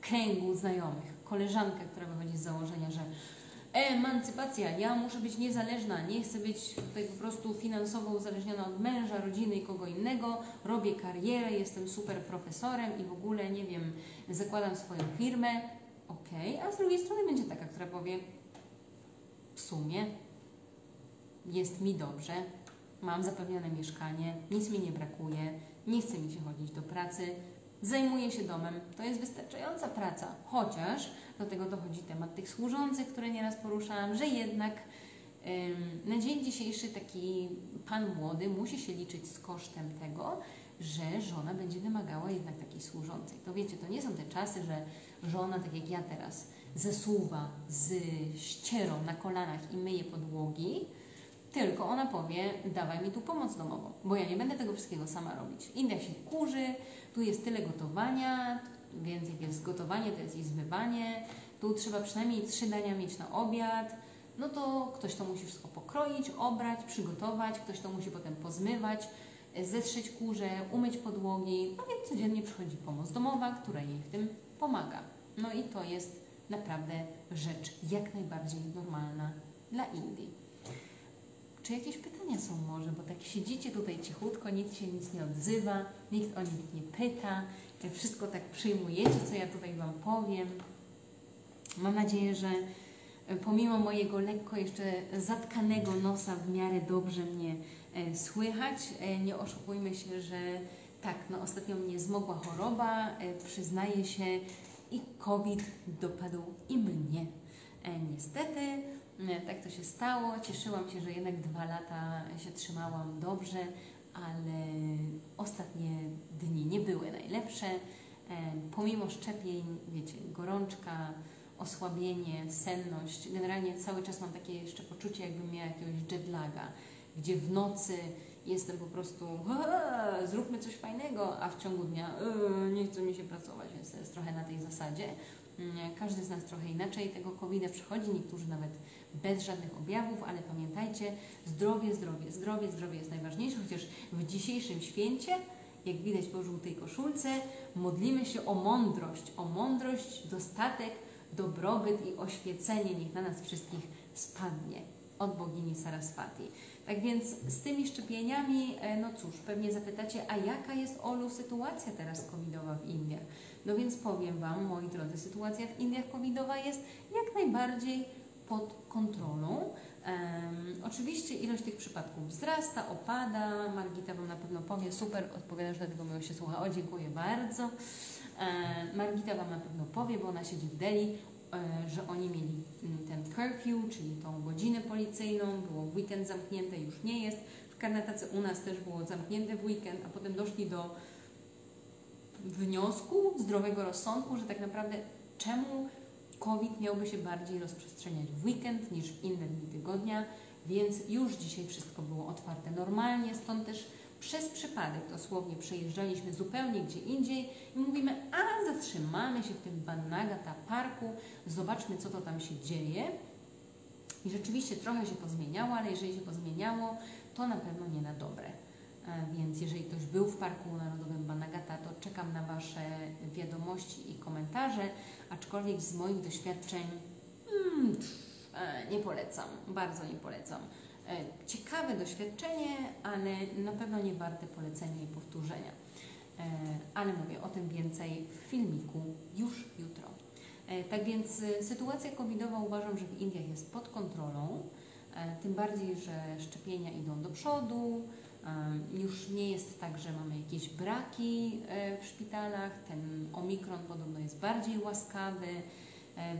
kręgu znajomych koleżankę, która wychodzi z założenia, że emancypacja, ja muszę być niezależna, nie chcę być tutaj po prostu finansowo uzależniona od męża, rodziny i kogo innego, robię karierę, jestem super profesorem i w ogóle, nie wiem, zakładam swoją firmę, okej, okay. a z drugiej strony będzie taka, która powie w sumie jest mi dobrze, mam zapewnione mieszkanie, nic mi nie brakuje, nie chce mi się chodzić do pracy, zajmuję się domem, to jest wystarczająca praca. Chociaż do tego dochodzi temat tych służących, które nieraz poruszałam, że jednak ym, na dzień dzisiejszy taki pan młody musi się liczyć z kosztem tego, że żona będzie wymagała jednak takiej służącej. To wiecie, to nie są te czasy, że żona, tak jak ja teraz, zasuwa z ścierą na kolanach i myje podłogi, tylko ona powie, dawaj mi tu pomoc domową, bo ja nie będę tego wszystkiego sama robić. India się kurzy, tu jest tyle gotowania, więc jak jest gotowanie, to jest i zmywanie. Tu trzeba przynajmniej trzy dania mieć na obiad. No to ktoś to musi wszystko pokroić, obrać, przygotować, ktoś to musi potem pozmywać, zetrzeć kurze, umyć podłogi. No więc codziennie przychodzi pomoc domowa, która jej w tym pomaga. No i to jest naprawdę rzecz jak najbardziej normalna dla Indii. Czy jakieś pytania są może? Bo tak siedzicie tutaj cichutko, nikt się nic nie odzywa, nikt o nic nie pyta, wszystko tak przyjmujecie, co ja tutaj Wam powiem. Mam nadzieję, że pomimo mojego lekko jeszcze zatkanego nosa w miarę dobrze mnie e, słychać. E, nie oszukujmy się, że tak, no ostatnio mnie zmogła choroba, e, przyznaję się i COVID dopadł i mnie. Niestety, tak to się stało. Cieszyłam się, że jednak dwa lata się trzymałam dobrze, ale ostatnie dni nie były najlepsze. Pomimo szczepień, wiecie, gorączka, osłabienie, senność. Generalnie cały czas mam takie jeszcze poczucie, jakbym miała jakiegoś jetlaga, gdzie w nocy jestem po prostu zróbmy coś fajnego, a w ciągu dnia nie chce mi się pracować, więc jest trochę na tej zasadzie. Każdy z nas trochę inaczej tego covid przechodzi, niektórzy nawet bez żadnych objawów, ale pamiętajcie, zdrowie, zdrowie, zdrowie, zdrowie jest najważniejsze, chociaż w dzisiejszym święcie, jak widać po żółtej koszulce, modlimy się o mądrość, o mądrość, dostatek, dobrobyt i oświecenie niech na nas wszystkich spadnie od bogini Saraswati. Tak więc z tymi szczepieniami, no cóż, pewnie zapytacie, a jaka jest Olu sytuacja teraz covidowa w Indiach? No więc powiem Wam, moi drodzy, sytuacja w Indiach covidowa jest jak najbardziej pod kontrolą. Um, oczywiście ilość tych przypadków wzrasta, opada. Margita Wam na pewno powie, super, odpowiadasz, dlatego miło się słucha. O, dziękuję bardzo. E, Margita Wam na pewno powie, bo ona siedzi w Delhi, e, że oni mieli mm, ten curfew, czyli tą godzinę policyjną, było w weekend zamknięte, już nie jest. W Karnatace u nas też było zamknięte w weekend, a potem doszli do wniosku zdrowego rozsądku, że tak naprawdę czemu COVID miałby się bardziej rozprzestrzeniać w weekend niż w inne dni tygodnia, więc już dzisiaj wszystko było otwarte normalnie, stąd też przez przypadek dosłownie przejeżdżaliśmy zupełnie gdzie indziej i mówimy, a zatrzymamy się w tym Banagata Parku, zobaczmy co to tam się dzieje. I rzeczywiście trochę się pozmieniało, ale jeżeli się pozmieniało, to na pewno nie na dobre. E, więc jeżeli ktoś był w Parku Narodowym Banagata, to czekam na Wasze wiadomości i komentarze, aczkolwiek z moich doświadczeń hmm, nie polecam, bardzo nie polecam. E, ciekawe doświadczenie, ale na pewno nie warte polecenia i powtórzenia. E, ale mówię o tym więcej w filmiku już jutro. E, tak więc sytuacja covidowa uważam, że w Indiach jest pod kontrolą, tym bardziej, że szczepienia idą do przodu, już nie jest tak, że mamy jakieś braki w szpitalach, ten omikron podobno jest bardziej łaskawy,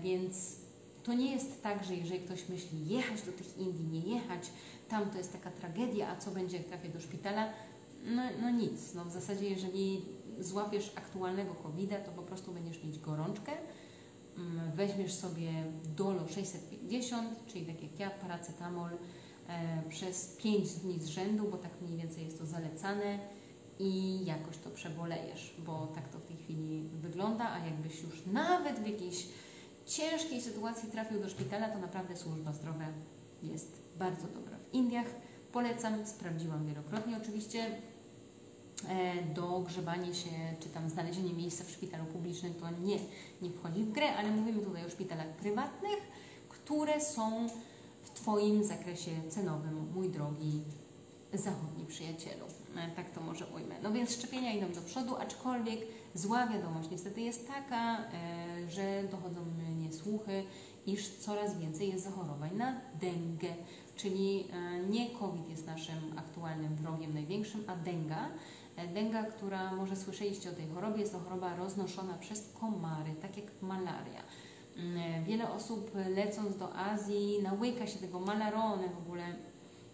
więc to nie jest tak, że jeżeli ktoś myśli jechać do tych Indii, nie jechać, tam to jest taka tragedia, a co będzie jak trafię do szpitala? No, no nic. No w zasadzie jeżeli złapiesz aktualnego covid to po prostu będziesz mieć gorączkę, mm, weźmiesz sobie Dolo 650, czyli tak jak ja, paracetamol e, przez 5 dni z rzędu, bo tak mniej więcej jest to zalecane i jakoś to przebolejesz, bo tak to w tej chwili wygląda, a jakbyś już nawet w jakiejś ciężkiej sytuacji trafił do szpitala, to naprawdę służba zdrowia jest bardzo dobra. W Indiach polecam, sprawdziłam wielokrotnie oczywiście. E, do grzebanie się, czy tam znalezienie miejsca w szpitalu publicznym to nie, nie wchodzi w grę, ale mówimy tutaj o szpitalach prywatnych, które są w Twoim zakresie cenowym, mój drogi zachodni przyjacielu. E, tak to może ujmę. No więc szczepienia idą do przodu, aczkolwiek zła wiadomość niestety jest taka, e, że dochodzą słuchy, iż coraz więcej jest zachorowań na dengę, czyli e, nie COVID jest naszym aktualnym wrogiem największym, a denga. Denga, która może słyszeliście o tej chorobie, jest to choroba roznoszona przez komary, tak jak malaria. Mm, wiele osób lecąc do Azji nałyka się tego malarony w ogóle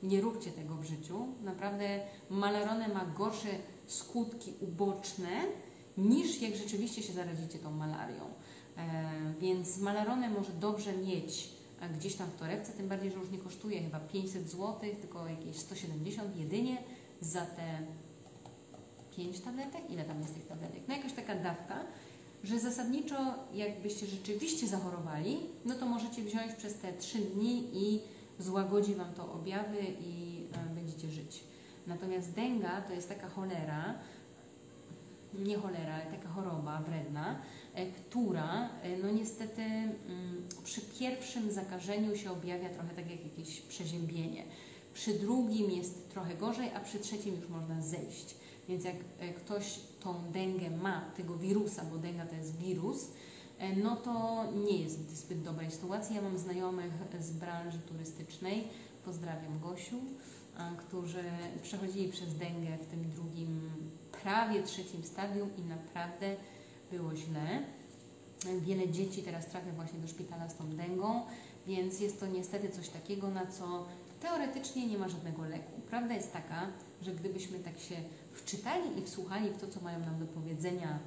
nie róbcie tego w życiu. Naprawdę malarone ma gorsze skutki uboczne niż jak rzeczywiście się zarazicie tą malarią. E, więc malarone może dobrze mieć gdzieś tam w torebce, tym bardziej, że już nie kosztuje chyba 500 zł, tylko jakieś 170 jedynie za te 5 tabletek. Ile tam jest tych tabletek? No jakaś taka dawka, że zasadniczo jakbyście rzeczywiście zachorowali, no to możecie wziąć przez te 3 dni i złagodzi Wam to objawy i e, będziecie żyć. Natomiast denga to jest taka cholera, nie cholera, ale taka choroba wredna, e, która e, no niestety mm, przy pierwszym zakażeniu się objawia trochę tak jak jakieś przeziębienie. Przy drugim jest trochę gorzej, a przy trzecim już można zejść. Więc jak ktoś tą dengę ma, tego wirusa, bo denga to jest wirus, E, no to nie jest zbyt dobrej sytuacji. Ja mam znajomych z branży turystycznej, pozdrawiam Gosiu, którzy przechodzili przez dengę w tym drugim, prawie trzecim stadium i naprawdę było źle. Wiele dzieci teraz trafia właśnie do szpitala z tą dęgą, więc jest to niestety coś takiego, na co teoretycznie nie ma żadnego leku. Prawda jest taka, że gdybyśmy tak się wczytali i wsłuchali w to, co mają nam do powiedzenia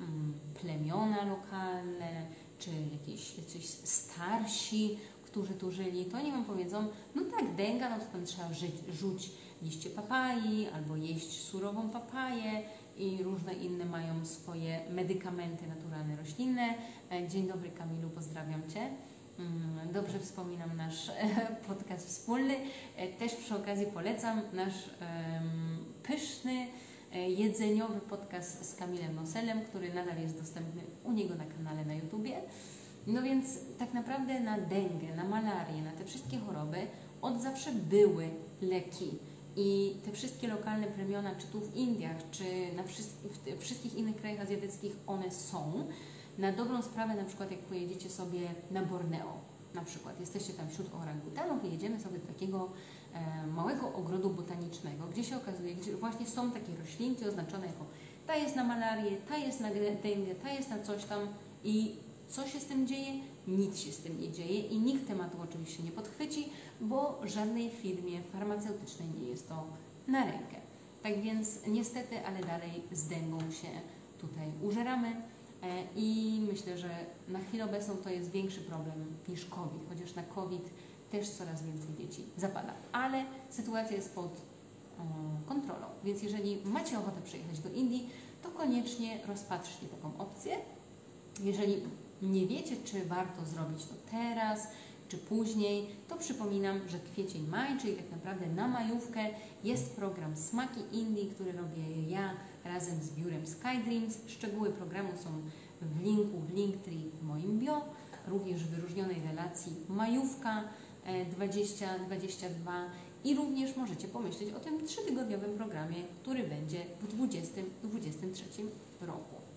Mm, plemiona lokalne, czy jakieś jacyś starsi, którzy tu żyli, to oni Wam powiedzą, no tak, denga, no to tam trzeba żyć, rzuć liście papai, albo jeść surową papaję i różne inne mają swoje medykamenty naturalne, roślinne. E, dzień dobry Kamilu, pozdrawiam Cię. Mm, dobrze wspominam nasz podcast wspólny. E, też przy okazji polecam nasz pyszny, E, jedzeniowy podcast z Kamilem Noselem, który nadal jest dostępny u niego na kanale na YouTubie. No więc tak naprawdę na dengę, na malarię, na te wszystkie choroby od zawsze były leki. I te wszystkie lokalne plemiona, czy tu w Indiach, czy na w wszystkich innych krajach azjatyckich, one są. Na dobrą sprawę, na przykład jak pojedziecie sobie na Borneo, na przykład jesteście tam wśród orangutanów i jedziemy sobie do takiego E, małego ogrodu botanicznego, gdzie się okazuje, gdzie właśnie są takie roślinki oznaczone jako ta jest na malarię, ta jest na dengę, ta jest na coś tam i co się z tym dzieje? Nic się z tym nie dzieje i nikt tematu oczywiście nie podchwyci, bo żadnej firmie farmaceutycznej nie jest to na rękę. Tak więc niestety, ale dalej z dęgą się tutaj użeramy e, i myślę, że na chwilę obecną to jest większy problem niż COVID, chociaż na COVID też coraz więcej dzieci zapada. Ale sytuacja jest pod um, kontrolą, więc jeżeli macie ochotę przyjechać do Indii, to koniecznie rozpatrzcie taką opcję. Jeżeli nie wiecie, czy warto zrobić to teraz, czy później, to przypominam, że kwiecień, maj, czyli tak naprawdę na majówkę jest program Smaki Indii, który robię ja razem z biurem Skydreams. Szczegóły programu są w linku w Linktree w moim bio, również w wyróżnionej relacji majówka 2022 e, i również możecie pomyśleć o tym trzytygodniowym programie, który będzie w 2023 roku.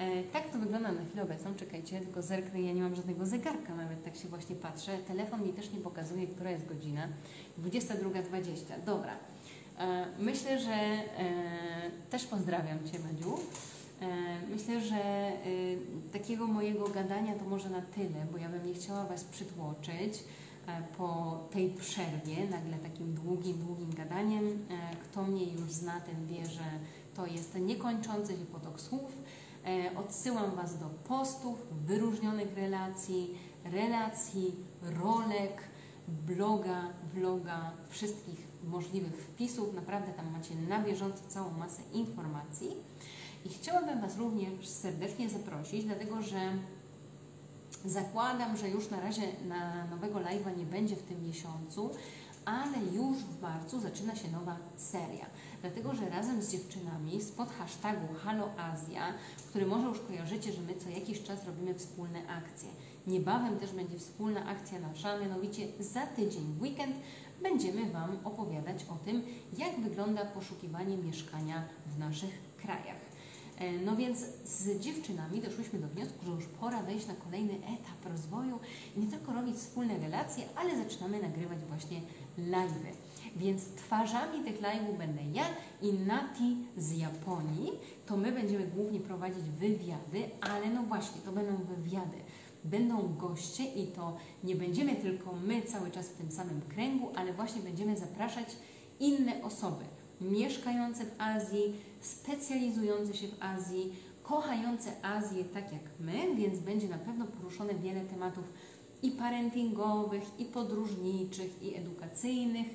E, tak to wygląda na chwilę obecną. Czekajcie, tylko zerknę, ja nie mam żadnego zegarka, nawet tak się właśnie patrzę. Telefon mi też nie pokazuje, która jest godzina. 22.20. Dobra. E, myślę, że e, też pozdrawiam Cię, Madziu. Myślę, że takiego mojego gadania to może na tyle, bo ja bym nie chciała Was przytłoczyć po tej przerwie, nagle takim długim, długim gadaniem. Kto mnie już zna, ten wie, że to jest niekończący się potok słów odsyłam Was do postów, wyróżnionych relacji, relacji, rolek, bloga, vloga, wszystkich możliwych wpisów. Naprawdę tam macie na bieżąco całą masę informacji. I chciałabym Was również serdecznie zaprosić, dlatego że zakładam, że już na razie na nowego live'a nie będzie w tym miesiącu, ale już w marcu zaczyna się nowa seria. Dlatego, że razem z dziewczynami spod hashtagu Halo Azja, który może już kojarzycie, że my co jakiś czas robimy wspólne akcje. Niebawem też będzie wspólna akcja nasza, mianowicie za tydzień w weekend będziemy Wam opowiadać o tym, jak wygląda poszukiwanie mieszkania w naszych krajach. E, no więc z dziewczynami doszłyśmy do wniosku, że już pora wejść na kolejny etap rozwoju nie tylko robić wspólne relacje, ale zaczynamy nagrywać właśnie live'y. Więc twarzami tych live'ów będę ja i Nati z Japonii. To my będziemy głównie prowadzić wywiady, ale no właśnie, to będą wywiady. Będą goście i to nie będziemy tylko my cały czas w tym samym kręgu, ale właśnie będziemy zapraszać inne osoby mieszkające w Azji, specjalizujące się w Azji, kochające Azję tak jak my, więc będzie na pewno poruszone wiele tematów i parentingowych, i podróżniczych, i edukacyjnych,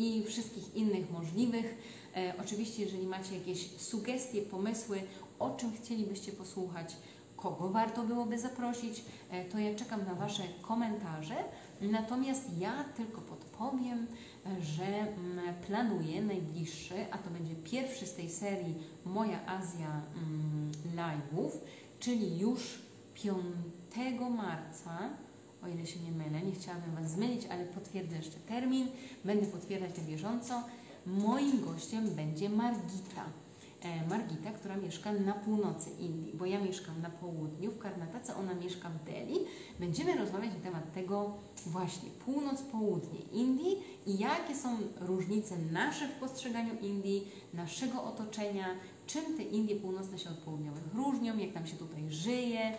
i wszystkich innych możliwych. E, oczywiście, jeżeli macie jakieś sugestie, pomysły, o czym chcielibyście posłuchać, kogo warto byłoby zaprosić, e, to ja czekam na Wasze komentarze. Natomiast ja tylko podpowiem, e, że mm, planuję najbliższy, a to będzie pierwszy z tej serii Moja Azja mm, Live'ów, czyli już 5 marca o ile się nie mylę, nie chciałabym Was zmylić, ale potwierdzę jeszcze termin, będę potwierdzać na bieżąco. Moim gościem będzie Margita. E, Margita, która mieszka na północy Indii, bo ja mieszkam na południu, w Karnatace, ona mieszka w Delhi. Będziemy rozmawiać na temat tego właśnie północ-południe Indii i jakie są różnice nasze w postrzeganiu Indii, naszego otoczenia, czym te Indie północne się od południowych różnią, jak tam się tutaj żyje,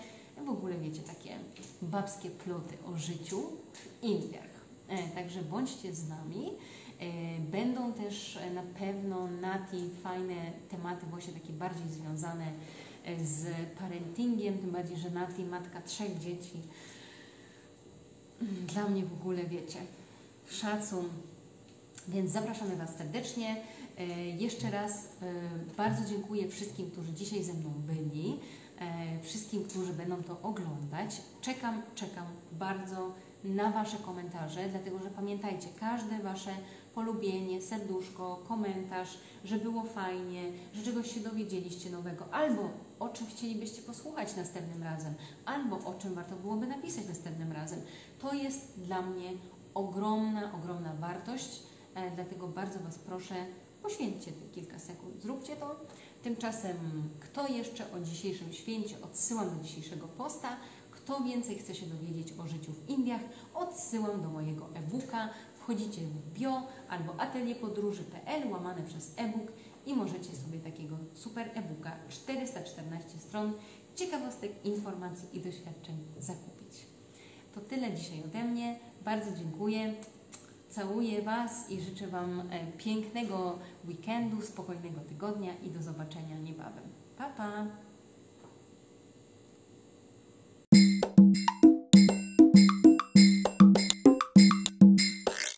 w ogóle wiecie, takie babskie ploty o życiu w Indiach. E, także bądźcie z nami. E, będą też na pewno Nati fajne tematy, właśnie takie bardziej związane e, z parentingiem, tym bardziej, że Nati matka trzech dzieci. Dla mnie w ogóle, wiecie, szacun. Więc zapraszamy Was serdecznie. Jeszcze raz bardzo dziękuję wszystkim, którzy dzisiaj ze mną byli. E, wszystkim, którzy będą to oglądać. Czekam, czekam bardzo na Wasze komentarze, dlatego że pamiętajcie, każde Wasze polubienie, serduszko, komentarz, że było fajnie, że czegoś się dowiedzieliście nowego, albo o czym chcielibyście posłuchać następnym razem, albo o czym warto byłoby napisać następnym razem. To jest dla mnie ogromna, ogromna wartość, e, dlatego bardzo Was proszę, poświęćcie kilka sekund, zróbcie to. Tymczasem, kto jeszcze o dzisiejszym święcie, odsyłam do dzisiejszego posta. Kto więcej chce się dowiedzieć o życiu w Indiach, odsyłam do mojego e-booka. Wchodzicie w bio albo atelierpodróży.pl łamane przez e-book i możecie sobie takiego super e-booka 414 stron ciekawostek, informacji i doświadczeń zakupić. To tyle dzisiaj ode mnie. Bardzo dziękuję. Całuję Was i życzę Wam e, pięknego weekendu, spokojnego tygodnia i do zobaczenia niebawem. Pa, pa!